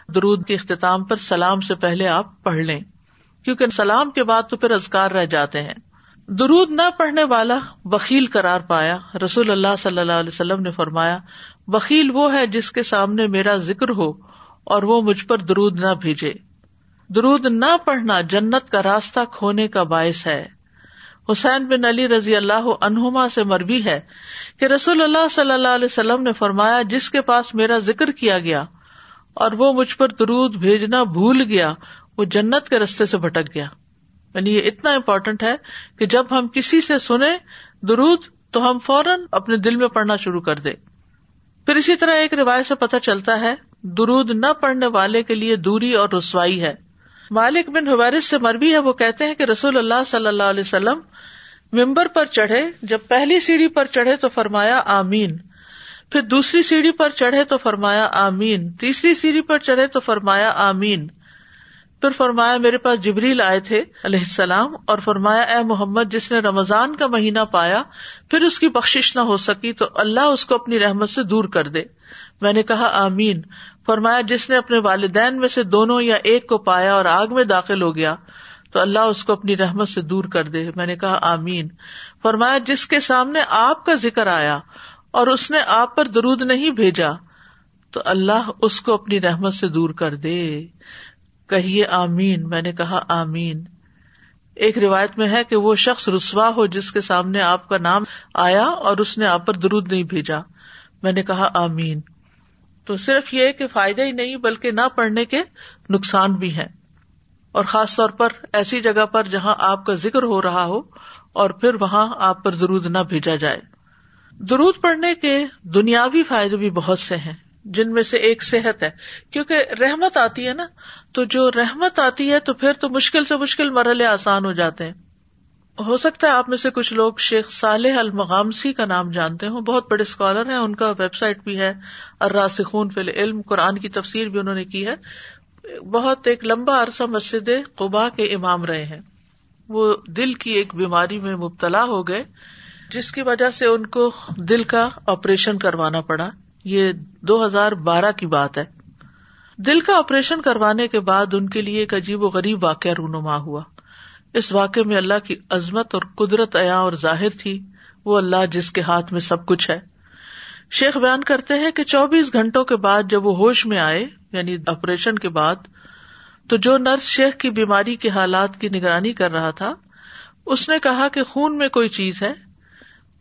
S1: درود کے اختتام پر سلام سے پہلے آپ پڑھ لیں۔ کیونکہ سلام کے بعد تو پھر ازکار رہ جاتے ہیں۔ درود نہ پڑھنے والا بکیل قرار پایا۔ رسول اللہ صلی اللہ علیہ وسلم نے فرمایا بکیل وہ ہے جس کے سامنے میرا ذکر ہو اور وہ مجھ پر درود نہ بھیجے۔ درود نہ پڑھنا جنت کا راستہ کھونے کا باعث ہے۔ حسین بن علی رضی اللہ عنہما سے مربی ہے کہ رسول اللہ صلی اللہ علیہ وسلم نے فرمایا، جس کے پاس میرا ذکر کیا گیا اور وہ مجھ پر درود بھیجنا بھول گیا، وہ جنت کے رستے سے بھٹک گیا۔ یعنی یہ اتنا امپورٹنٹ ہے کہ جب ہم کسی سے سنیں درود، تو ہم فوراً اپنے دل میں پڑھنا شروع کر دیں۔ پھر اسی طرح ایک روایت سے پتہ چلتا ہے، درود نہ پڑھنے والے کے لیے دوری اور رسوائی ہے۔ مالک بن حوارث سے مربی ہے، وہ کہتے ہیں کہ رسول اللہ صلی اللہ علیہ وسلم ممبر پر چڑھے، جب پہلی سیڑھی پر چڑھے تو فرمایا آمین۔ پھر دوسری سیڑھی پر چڑھے تو فرمایا آمین۔ تیسری سیڑھی پر چڑھے تو فرمایا آمین۔ پھر فرمایا میرے پاس جبریل آئے تھے علیہ السلام اور فرمایا اے محمد، جس نے رمضان کا مہینہ پایا، پھر اس کی بخش نہ ہو سکی تو اللہ اس کو اپنی رحمت سے دور کر دے۔ میں نے کہا آمین۔ فرمایا جس نے اپنے والدین میں سے دونوں یا ایک کو پایا اور آگ میں داخل ہو گیا تو اللہ اس کو اپنی رحمت سے دور کر دے۔ میں نے کہا آمین۔ فرمایا جس کے سامنے آپ کا ذکر آیا اور اس نے آپ پر درود نہیں بھیجا، تو اللہ اس کو اپنی رحمت سے دور کر دے۔ کہیے، آمین۔ میں نے کہا، آمین۔ ایک روایت میں ہے کہ وہ شخص رسوا ہو جس کے سامنے آپ کا نام آیا اور اس نے آپ پر درود نہیں بھیجا۔ میں نے کہا، آمین۔ تو صرف یہ کہ فائدہ ہی نہیں، بلکہ نہ پڑھنے کے نقصان بھی ہے اور خاص طور پر ایسی جگہ پر جہاں آپ کا ذکر ہو رہا ہو اور پھر وہاں آپ پر درود نہ بھیجا جائے۔ درود پڑھنے کے دنیاوی فائدے بھی بہت سے ہیں، جن میں سے ایک صحت ہے۔ کیونکہ رحمت آتی ہے نا، تو جو رحمت آتی ہے تو پھر تو مشکل سے مشکل مرحلے آسان ہو جاتے ہیں۔ ہو سکتا ہے آپ میں سے کچھ لوگ شیخ صالح المغامسی کا نام جانتے ہوں، بہت بڑے اسکالر ہیں، ان کا ویب سائٹ بھی ہے، الراسخون فی العلم، قرآن کی تفسیر بھی انہوں نے کی ہے۔ بہت ایک لمبا عرصہ مسجد قبا کے امام رہے ہیں۔ وہ دل کی ایک بیماری میں مبتلا ہو گئے۔ جس کی وجہ سے ان کو دل کا آپریشن کروانا پڑا۔ یہ دو ہزار بارہ کی بات ہے۔ دل کا آپریشن کروانے کے بعد ان کے لیے ایک عجیب و غریب واقعہ رونما ہوا۔ اس واقعے میں اللہ کی عظمت اور قدرت عیا اور ظاہر تھی۔ وہ اللہ جس کے ہاتھ میں سب کچھ ہے۔ شیخ بیان کرتے ہیں کہ چوبیس گھنٹوں کے بعد جب وہ ہوش میں آئے یعنی آپریشن کے بعد، تو جو نرس شیخ کی بیماری کے حالات کی نگرانی کر رہا تھا، اس نے کہا کہ خون میں کوئی چیز ہے۔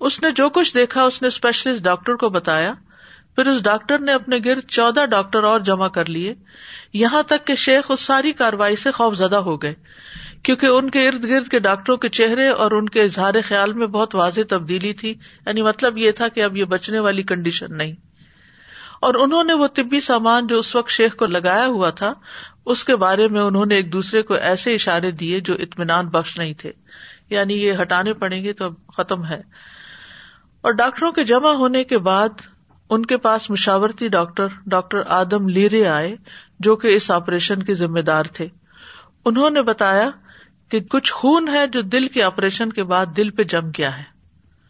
S1: اس نے جو کچھ دیکھا، اس نے اسپیشلسٹ ڈاکٹر کو بتایا۔ پھر اس ڈاکٹر نے اپنے گرد چودہ ڈاکٹر اور جمع کر لیے۔ یہاں تک کہ شیخ اس ساری کاروائی سے خوف زدہ ہو گئے۔ کیونکہ ان کے ارد گرد کے ڈاکٹروں کے چہرے اور ان کے اظہار خیال میں بہت واضح تبدیلی تھی۔ یعنی مطلب یہ تھا کہ اب یہ بچنے والی کنڈیشن نہیں۔ اور انہوں نے وہ طبی سامان جو اس وقت شیخ کو لگایا ہوا تھا، اس کے بارے میں انہوں نے ایک دوسرے کو ایسے اشارے دیے جو اطمینان بخش نہیں تھے۔ یعنی یہ ہٹانے پڑیں گے تو اب ختم ہے۔ اور ڈاکٹروں کے جمع ہونے کے بعد ان کے پاس مشاورتی ڈاکٹر ڈاکٹر آدم لیرے آئے، جو کہ اس آپریشن کے ذمے دار تھے۔ انہوں نے بتایا کہ کچھ خون ہے جو دل کے آپریشن کے بعد دل پہ جم گیا ہے۔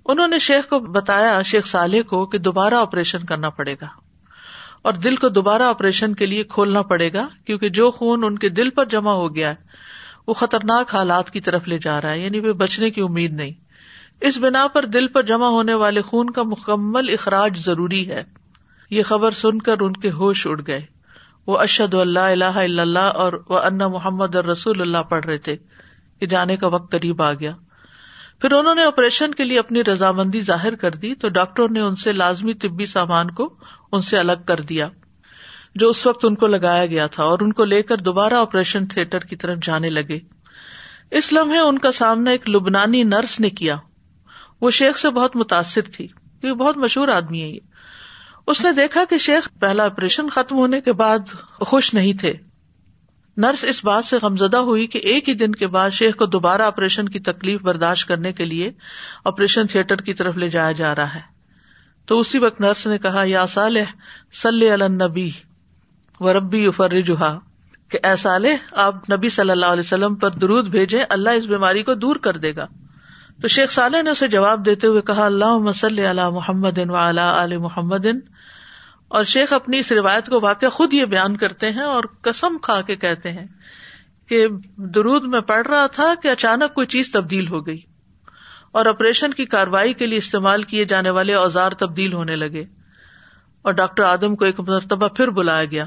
S1: انہوں نے شیخ کو بتایا، شیخ سالے کو، کہ دوبارہ آپریشن کرنا پڑے گا۔ اور دل کو دوبارہ آپریشن کے لیے کھولنا پڑے گا، کیونکہ جو خون ان کے دل پر جمع ہو گیا ہے، وہ خطرناک حالات کی طرف لے جا رہا ہے یعنی وہ بچنے کی امید نہیں۔ اس بنا پر دل پر جمع ہونے والے خون کا مکمل اخراج ضروری ہے۔ یہ خبر سن کر ان کے ہوش اڑ گئے۔ وہ اشد اللہ اللہ اللہ اور وہ ان محمد رسول اللہ پڑھ رہے تھے۔ کہ جانے کا وقت قریب آ گیا۔ پھر انہوں نے آپریشن کے لیے اپنی رضامندی ظاہر کر دی تو ڈاکٹر نے ان سے لازمی طبی سامان کو ان سے الگ کر دیا، جو اس وقت ان کو لگایا گیا تھا اور ان کو لے کر دوبارہ آپریشن تھیٹر کی طرف جانے لگے۔ اس لمحے ان کا سامنا ایک لبنانی نرس نے کیا۔ وہ شیخ سے بہت متاثر تھی، کیونکہ بہت مشہور آدمی ہے یہ۔ اس نے دیکھا کہ شیخ پہلا آپریشن ختم ہونے کے بعد خوش نہیں تھے۔ نرس اس بات سے غمزدہ ہوئی کہ ایک ہی دن کے بعد شیخ کو دوبارہ آپریشن کی تکلیف برداشت کرنے کے لیے آپریشن تھیٹر کی طرف لے جایا جا رہا ہے۔ تو اسی وقت نرس نے کہا، یا صالح، صلی النبی و ربی فرجہا کہ اے صالح، آپ نبی صلی اللہ علیہ وسلم پر درود بھیجے اللہ اس بیماری کو دور کر دے گا۔ تو شیخ صالح نے اسے جواب دیتے ہوئے کہا اللہ مسل علی محمد و علی محمد۔ اور شیخ اپنی اس روایت کو واقع خود یہ بیان کرتے ہیں اور کسم کھا کے کہتے ہیں کہ درود میں پڑھ رہا تھا کہ اچانک کوئی چیز تبدیل ہو گئی اور آپریشن کی کاروائی کے لیے استعمال کیے جانے والے اوزار تبدیل ہونے لگے اور ڈاکٹر آدم کو ایک مرتبہ پھر بلایا گیا۔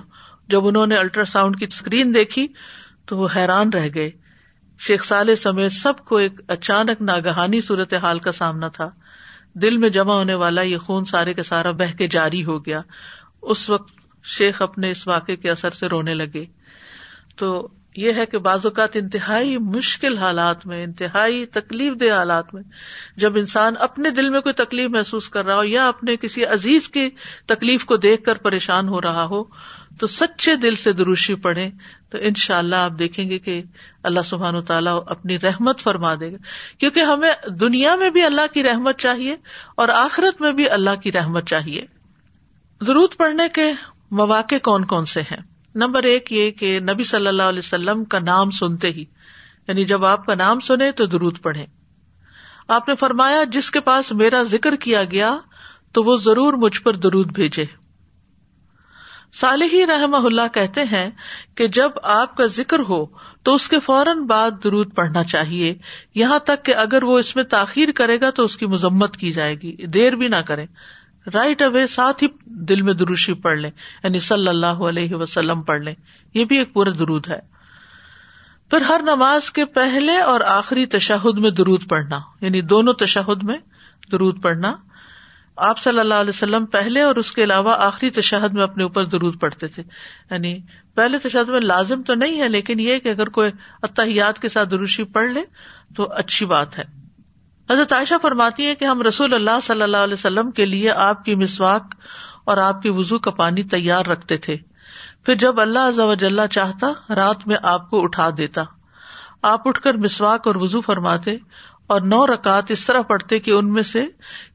S1: جب انہوں نے الٹرا ساؤنڈ کی اسکرین دیکھی تو وہ حیران رہ گئے۔ شیخ سالے سمیت سب کو ایک اچانک ناگہانی صورت حال کا سامنا تھا۔ دل میں جمع ہونے والا یہ خون سارے کا سارا بہ کے جاری ہو گیا۔ اس وقت شیخ اپنے اس واقعے کے اثر سے رونے لگے۔ تو یہ ہے کہ بعض اوقات انتہائی مشکل حالات میں، انتہائی تکلیف دہ حالات میں، جب انسان اپنے دل میں کوئی تکلیف محسوس کر رہا ہو یا اپنے کسی عزیز کی تکلیف کو دیکھ کر پریشان ہو رہا ہو، تو سچے دل سے دروشی پڑے تو ان شاء اللہ آپ دیکھیں گے کہ اللہ سبحان و تعالیٰ اپنی رحمت فرما دے گا۔ کیونکہ ہمیں دنیا میں بھی اللہ کی رحمت چاہیے اور آخرت میں بھی اللہ کی رحمت چاہیے۔ ضرورت پڑنے کے مواقع کون کون سے ہیں؟ نمبر ایک یہ کہ نبی صلی اللہ علیہ وسلم کا نام سنتے ہی یعنی جب آپ کا نام سنے تو درود پڑھے آپ نے فرمایا، جس کے پاس میرا ذکر کیا گیا تو وہ ضرور مجھ پر درود بھیجے۔ صالحی رحم اللہ کہتے ہیں کہ جب آپ کا ذکر ہو تو اس کے فوراً بعد درود پڑھنا چاہیے۔ یہاں تک کہ اگر وہ اس میں تاخیر کرے گا تو اس کی مذمت کی جائے گی۔ دیر بھی نہ کرے رائٹ اوے ساتھ ہی دل میں دروشی پڑھ لیں یعنی صلی اللہ علیہ وسلم پڑھ لیں۔ یہ بھی ایک پورا درود ہے۔ پھر ہر نماز کے پہلے اور آخری تشہد میں درود پڑھنا یعنی دونوں تشہد میں درود پڑھنا۔ آپ صلی اللہ علیہ وسلم پہلے اور اس کے علاوہ آخری تشہد میں اپنے اوپر درود پڑھتے تھے۔ یعنی پہلے تشہد میں لازم تو نہیں ہے، لیکن یہ کہ اگر کوئی اتحیات کے ساتھ دروشی پڑھ لے تو اچھی بات ہے۔ حضرت عائشہ فرماتی ہے کہ ہم رسول اللہ صلی اللہ علیہ وسلم کے لیے آپ کی مسواک اور آپ کی وزو کا پانی تیار رکھتے تھے۔ پھر جب اللہ چاہتا، رات میں آپ کو اٹھا دیتا۔ آپ اٹھ کر مسواک اور وزو فرماتے اور نو رکعت اس طرح پڑھتے کہ ان میں سے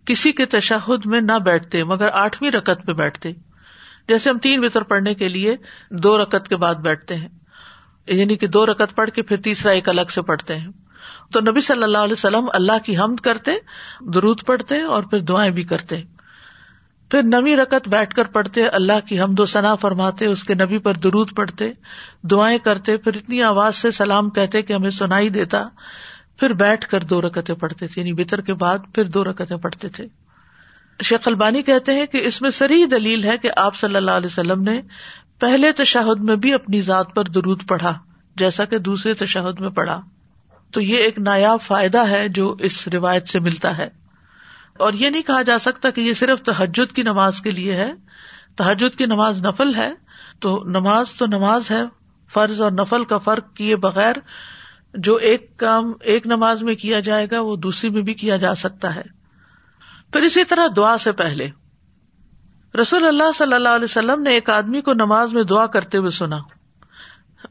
S1: کسی کے تشہد میں نہ بیٹھتے، مگر آٹھویں رکت میں بیٹھتے۔ جیسے ہم تین وطر پڑھنے کے لیے دو رکت کے بعد بیٹھتے ہیں یعنی کہ دو رکت پڑھ کے پھر تیسرا ایک الگ سے پڑھتے ہیں۔ تو نبی صلی اللہ علیہ وسلم اللہ کی حمد کرتے، درود پڑھتے اور پھر دعائیں بھی کرتے۔ پھر نوی رکت بیٹھ کر پڑھتے، اللہ کی حمد و ثنا فرماتے، اس کے نبی پر درود پڑھتے، دعائیں کرتے، پھر اتنی آواز سے سلام کہتے کہ ہمیں سنائی دیتا۔ پھر بیٹھ کر دو رکتیں پڑھتے تھے یعنی بطر کے بعد پھر دو رکتیں پڑھتے تھے۔ شیخ البانی کہتے ہیں کہ اس میں سری دلیل ہے کہ آپ صلی اللہ علیہ وسلم نے پہلے تشہد میں بھی اپنی ذات پر درود پڑھا، جیسا کہ دوسرے تشہد میں پڑھا۔ تو یہ ایک نایاب فائدہ ہے جو اس روایت سے ملتا ہے۔ اور یہ نہیں کہا جا سکتا کہ یہ صرف تحجد کی نماز کے لیے ہے۔ تحجد کی نماز نفل ہے۔ تو نماز تو نماز ہے۔ فرض اور نفل کا فرق کیے بغیر جو ایک کام ایک نماز میں کیا جائے گا وہ دوسری میں بھی کیا جا سکتا ہے۔ پھر اسی طرح دعا سے پہلے۔ رسول اللہ صلی اللہ علیہ وسلم نے ایک آدمی کو نماز میں دعا کرتے ہوئے سنا۔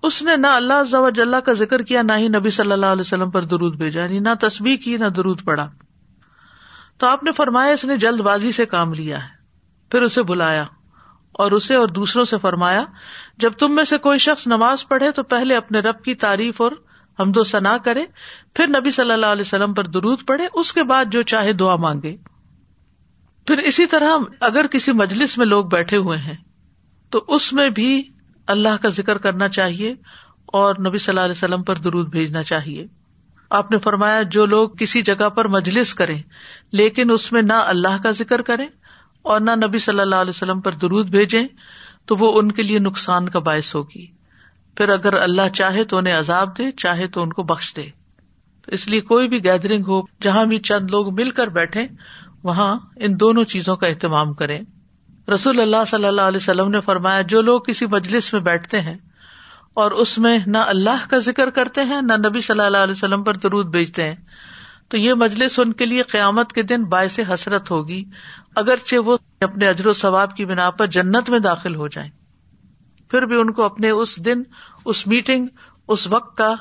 S1: اس نے نہ اللہ کا ذکر کیا، نہ ہی نبی صلی اللہ علیہ وسلم پر درود بھیجا یعنی نہ تصویر کی، نہ درود پڑا تو آپ نے فرمایا، اس نے جلد بازی سے کام لیا ہے، پھر اسے بلایا اور اسے اور دوسروں سے فرمایا، جب تم میں سے کوئی شخص نماز پڑھے تو پہلے اپنے رب کی تعریف اور حمد و ثنا کرے، پھر نبی صلی اللہ علیہ وسلم پر درود پڑھے، اس کے بعد جو چاہے دعا مانگے۔ پھر اسی طرح اگر کسی مجلس میں لوگ بیٹھے ہوئے ہیں، تو اس میں بھی اللہ کا ذکر کرنا چاہیے اور نبی صلی اللہ علیہ وسلم پر درود بھیجنا چاہیے۔ آپ نے فرمایا، جو لوگ کسی جگہ پر مجلس کریں، لیکن اس میں نہ اللہ کا ذکر کریں اور نہ نبی صلی اللہ علیہ وسلم پر درود بھیجیں، تو وہ ان کے لیے نقصان کا باعث ہوگی۔ پھر اگر اللہ چاہے تو انہیں عذاب دے، چاہے تو ان کو بخش دے۔ اس لیے کوئی بھی گیدرنگ ہو، جہاں بھی چند لوگ مل کر بیٹھے وہاں ان دونوں چیزوں کا اہتمام کریں۔ رسول اللہ صلی اللہ علیہ وسلم نے فرمایا، جو لوگ کسی مجلس میں بیٹھتے ہیں اور اس میں نہ اللہ کا ذکر کرتے ہیں، نہ نبی صلی اللہ علیہ وسلم پر درود بھیجتے ہیں، تو یہ مجلس ان کے لیے قیامت کے دن باعث حسرت ہوگی، اگرچہ وہ اپنے اجر و ثواب کی بنا پر جنت میں داخل ہو جائیں۔ پھر بھی ان کو اپنے اس دن، اس میٹنگ اس وقت کا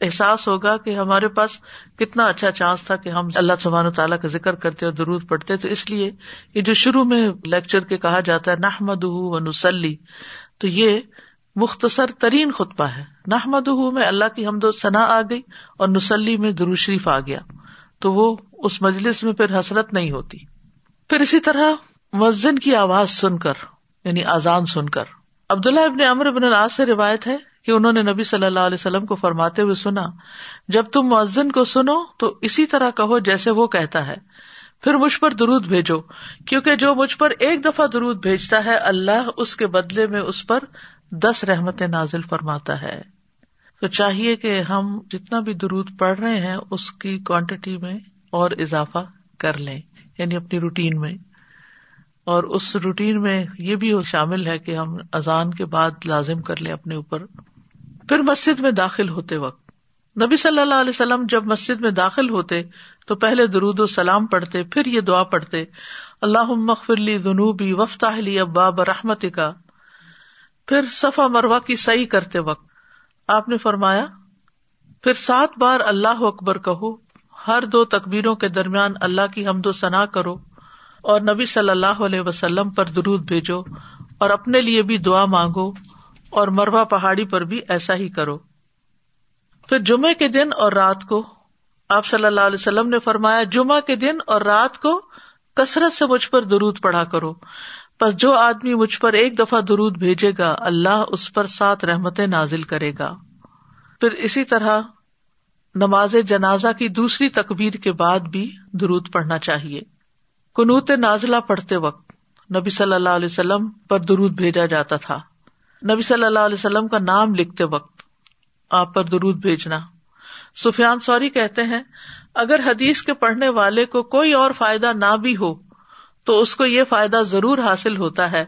S1: احساس ہوگا کہ ہمارے پاس کتنا اچھا چانس تھا کہ ہم اللہ سبحان تعالیٰ کا ذکر کرتے اور درود پڑھتے۔ تو اس لیے یہ جو شروع میں لیکچر کے کہا جاتا ہے نحمد و نسلی تو یہ مختصر ترین خطبہ ہے۔ نحمد میں اللہ کی حمد و ثنا آ گئی اور نسلی میں درو شریف آ گیا۔ تو وہ اس مجلس میں پھر حسرت نہیں ہوتی۔ پھر اسی طرح مسن کی آواز سن کر یعنی آزان سن کر۔ عبداللہ ابن امر ابن العاص سے روایت ہے کہ انہوں نے نبی صلی اللہ علیہ وسلم کو فرماتے ہوئے سنا، جب تم مؤذن کو سنو تو اسی طرح کہو جیسے وہ کہتا ہے۔ پھر مجھ پر درود بھیجو، کیونکہ جو مجھ پر ایک دفعہ درود بھیجتا ہے، اللہ اس کے بدلے میں اس پر دس رحمت نازل فرماتا ہے۔ تو چاہیے کہ ہم جتنا بھی درود پڑھ رہے ہیں، اس کی کوانٹٹی میں اور اضافہ کر لیں یعنی اپنی روٹین میں۔ اور اس روٹین میں یہ بھی شامل ہے کہ ہم اذان کے بعد لازم کر لیں اپنے اوپر۔ پھر مسجد میں داخل ہوتے وقت۔ نبی صلی اللہ علیہ وسلم جب مسجد میں داخل ہوتے تو پہلے درود و سلام پڑھتے، پھر یہ دعا پڑھتے اللہ مغفرلی جنوبی وفتاحلی ابا برحمت کا پھر صفا مروا کی صحیح کرتے وقت آپ نے فرمایا، پھر سات بار اللہ اکبر کہو، ہر دو تقبیروں کے درمیان اللہ کی حمد و ثنا کرو اور نبی صلی اللہ علیہ وسلم پر درود بھیجو اور اپنے لیے بھی دعا مانگو۔ اور مروا پہاڑی پر بھی ایسا ہی کرو۔ پھر جمعے کے دن اور رات کو آپ صلی اللہ علیہ وسلم نے فرمایا، جمعہ کے دن اور رات کو کثرت سے مجھ پر درود پڑھا کرو۔ بس جو آدمی مجھ پر ایک دفعہ درود بھیجے گا، اللہ اس پر سات رحمت نازل کرے گا۔ پھر اسی طرح نماز جنازہ کی دوسری تقبیر کے بعد بھی درود پڑھنا چاہیے۔ کنوت نازلہ پڑھتے وقت نبی صلی اللہ علیہ وسلم پر درود بھیجا جاتا تھا۔ نبی صلی اللہ علیہ وسلم کا نام لکھتے وقت آپ پر درود بھیجنا۔ سفیان سوری کہتے ہیں، اگر حدیث کے پڑھنے والے کو کوئی اور فائدہ نہ بھی ہو، تو اس کو یہ فائدہ ضرور حاصل ہوتا ہے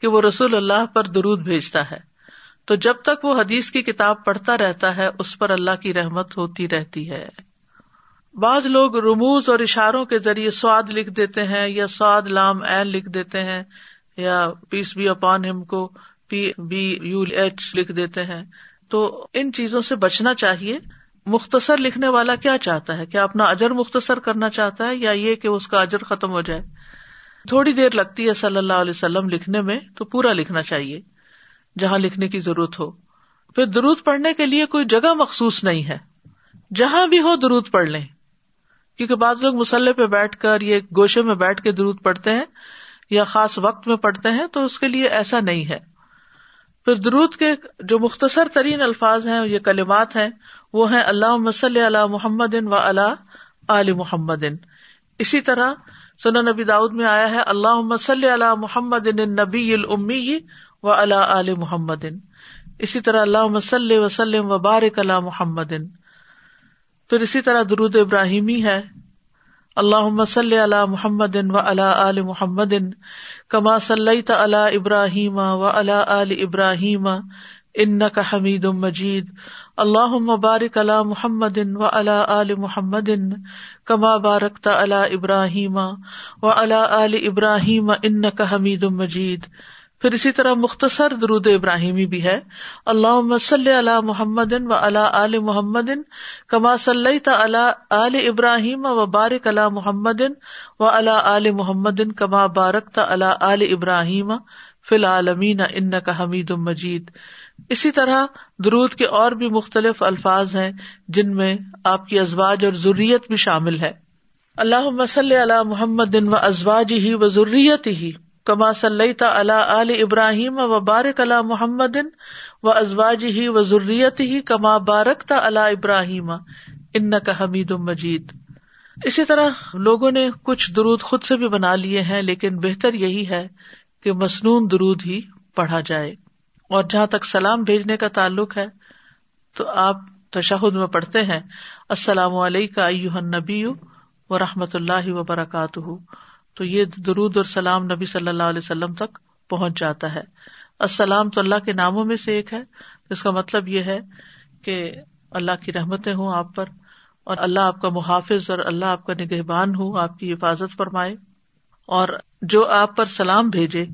S1: کہ وہ رسول اللہ پر درود بھیجتا ہے۔ تو جب تک وہ حدیث کی کتاب پڑھتا رہتا ہے، اس پر اللہ کی رحمت ہوتی رہتی ہے۔ بعض لوگ رموز اور اشاروں کے ذریعے سواد لکھ دیتے ہیں یا سواد لام این لکھ دیتے ہیں یا پیس بی اپان ہم کو پی بی یو ایچ لکھ دیتے ہیں۔ تو ان چیزوں سے بچنا چاہیے۔ مختصر لکھنے والا کیا چاہتا ہے؟ کہ اپنا اجر مختصر کرنا چاہتا ہے یا یہ کہ اس کا اجر ختم ہو جائے؟ تھوڑی دیر لگتی ہے صلی اللہ علیہ وسلم لکھنے میں، تو پورا لکھنا چاہیے، جہاں لکھنے کی ضرورت ہو۔ پھر درود پڑھنے کے لیے کوئی جگہ مخصوص نہیں ہے۔ جہاں بھی ہو درود پڑھ لیں۔ کیونکہ بعض لوگ مسلح پہ بیٹھ کر یہ گوشے میں بیٹھ کے درود پڑھتے ہیں یا خاص وقت میں پڑھتے ہیں، تو اس کے لیے ایسا نہیں ہے۔ پھر درود کے جو مختصر ترین الفاظ ہیں، یہ کلمات ہیں، وہ ہیں اللہ مسل علی محمد و اللہ علی محمد۔ اسی طرح سنا نبی داؤد میں آیا ہے اللہ مسل علی محمد نبی المی و اللہ علی محمد۔ اسی طرح اللہ مسل وسلم و بارک اللہ محمد۔ پھر اسی طرح درود ابراہیمی ہے اللہ مسل علی محمد و اللہ علی محمد کما صلی اللہ ابراہیم و اللہ علی ابراہیم ان کا حمید مجید. اللہ مبارک اللہ محمد و علا عل محمد کما بارک اللہ ابراہیم و علا عل ابراہیم ان کا حمید مجید. پھر اسی طرح مختصر درود ابراہیمی بھی ہے۔ اللہ صلی اللہ محمد و اللہ عل محمد کما صلی اللہ عل ابراہیم و بارک اللہ محمد و اللہ عل محمد کما بارک تا اللہ عل ابراہیم فی العالمین ان کا حمید مجید۔ اسی طرح درود کے اور بھی مختلف الفاظ ہیں جن میں آپ کی ازواج اور ضروریت بھی شامل ہے۔ اللہ مسل علی محمد و ازواج ہی و ضروریت ہی کما صلی اللہ علی ابراہیم و بارک اللہ محمد و ازواج ہی و ضروریت ہی کما بارک تا اللہ ابراہیم ان کا حمید مجید اسی طرح لوگوں نے کچھ درود خود سے بھی بنا لیے ہیں، لیکن بہتر یہی ہے کہ مصنون درود ہی پڑھا جائے۔ اور جہاں تک سلام بھیجنے کا تعلق ہے، تو آپ تشہد میں پڑھتے ہیں۔ السلام علیکم نبی و رحمۃ اللہ وبرکاتہ۔ تو یہ درود اور سلام نبی صلی اللہ علیہ وسلم تک پہنچ جاتا ہے۔ السلام تو اللہ کے ناموں میں سے ایک ہے جس کا مطلب یہ ہے کہ اللہ کی رحمتیں ہوں آپ پر اور اللہ آپ کا محافظ اور اللہ آپ کا نگہبان ہو آپ کی حفاظت فرمائے اور جو آپ پر سلام بھیجے،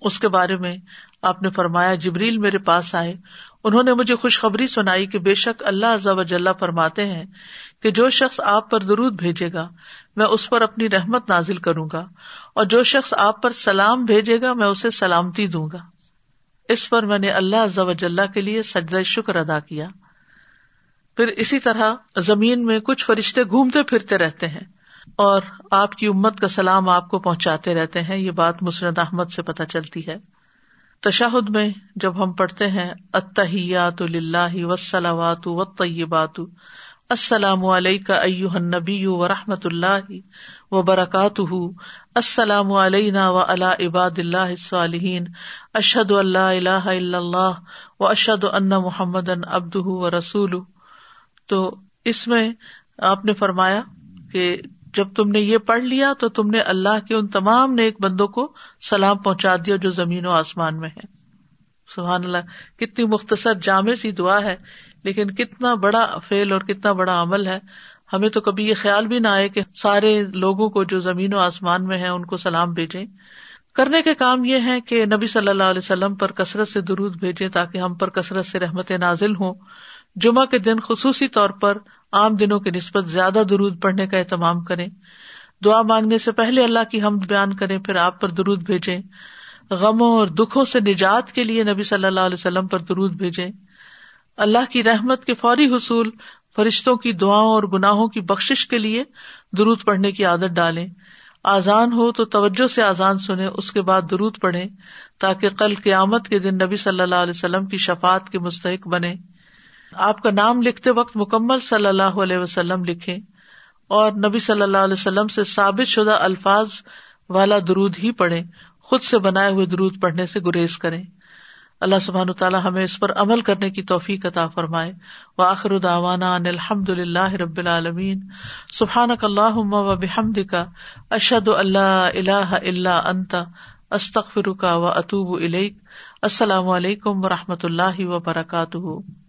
S1: اس کے بارے میں آپ نے فرمایا، جبریل میرے پاس آئے۔ انہوں نے مجھے خوشخبری سنائی کہ بے شک اللہ وجاللہ فرماتے ہیں کہ جو شخص آپ پر درود بھیجے گا، میں اس پر اپنی رحمت نازل کروں گا۔ اور جو شخص آپ پر سلام بھیجے گا، میں اسے سلامتی دوں گا۔ اس پر میں نے اللہ وجاللہ کے لیے سجدہ شکر ادا کیا۔ پھر اسی طرح زمین میں کچھ فرشتے گھومتے پھرتے رہتے ہیں اور آپ کی امت کا سلام آپ کو پہنچاتے رہتے ہیں۔ یہ بات مسرد احمد سے پتہ چلتی ہے۔ تشاہد میں جب ہم پڑھتے ہیں اتحیات اللہ وسلامات و طیبات السلام علیہ نبی و رحمۃ اللہ و برکات السلام علینا و علا عباد اللہ صالحین اشد اللہ اللہ اللہ و اشد ان محمد ابد و رسول تو اس میں آپ نے فرمایا کہ جب تم نے یہ پڑھ لیا تو تم نے اللہ کے ان تمام نیک بندوں کو سلام پہنچا دیا جو زمین و آسمان میں ہے سبحان اللہ، کتنی مختصر جامع سی دعا ہے، لیکن کتنا بڑا فیل اور کتنا بڑا عمل ہے۔ ہمیں تو کبھی یہ خیال بھی نہ آئے کہ سارے لوگوں کو جو زمین و آسمان میں ہے ان کو سلام بھیجے کرنے کے کام یہ ہے کہ نبی صلی اللہ علیہ وسلم پر کثرت سے درود بھیجے تاکہ ہم پر کثرت سے رحمت نازل ہوں۔ جمعہ کے دن خصوصی طور پر عام دنوں کی نسبت زیادہ درود پڑھنے کا اہتمام کریں۔ دعا مانگنے سے پہلے اللہ کی ہم بیان کریں، پھر آپ پر درود بھیجیں۔ غموں اور دکھوں سے نجات کے لیے نبی صلی اللہ علیہ وسلم پر درود بھیجیں۔ اللہ کی رحمت کے فوری حصول، فرشتوں کی دعاؤں اور گناہوں کی بخش کے لیے درود پڑھنے کی عادت ڈالیں۔ آزان ہو تو توجہ سے آزان سنیں، اس کے بعد درود پڑھیں تاکہ کل قیامت کے دن نبی صلی اللہ علیہ وسلم کی شفات کے مستحق بنے آپ کا نام لکھتے وقت مکمل صلی اللہ علیہ وسلم لکھے اور نبی صلی اللہ علیہ وسلم سے ثابت شدہ الفاظ والا درود ہی پڑھے خود سے بنائے ہوئے درود پڑھنے سے گریز کرے اللہ سبحان تعالیٰ ہمیں اس پر عمل کرنے کی توفیق عطا فرمائے۔ و آخر داوانا ان الحمد اللہ رب العالمین۔ سبحان اللہ و بحمد کا اشد اللہ اللہ اللہ انتا استخ کا و اطوب السلام علیکم و رحمۃ اللہ وبرکاتہ۔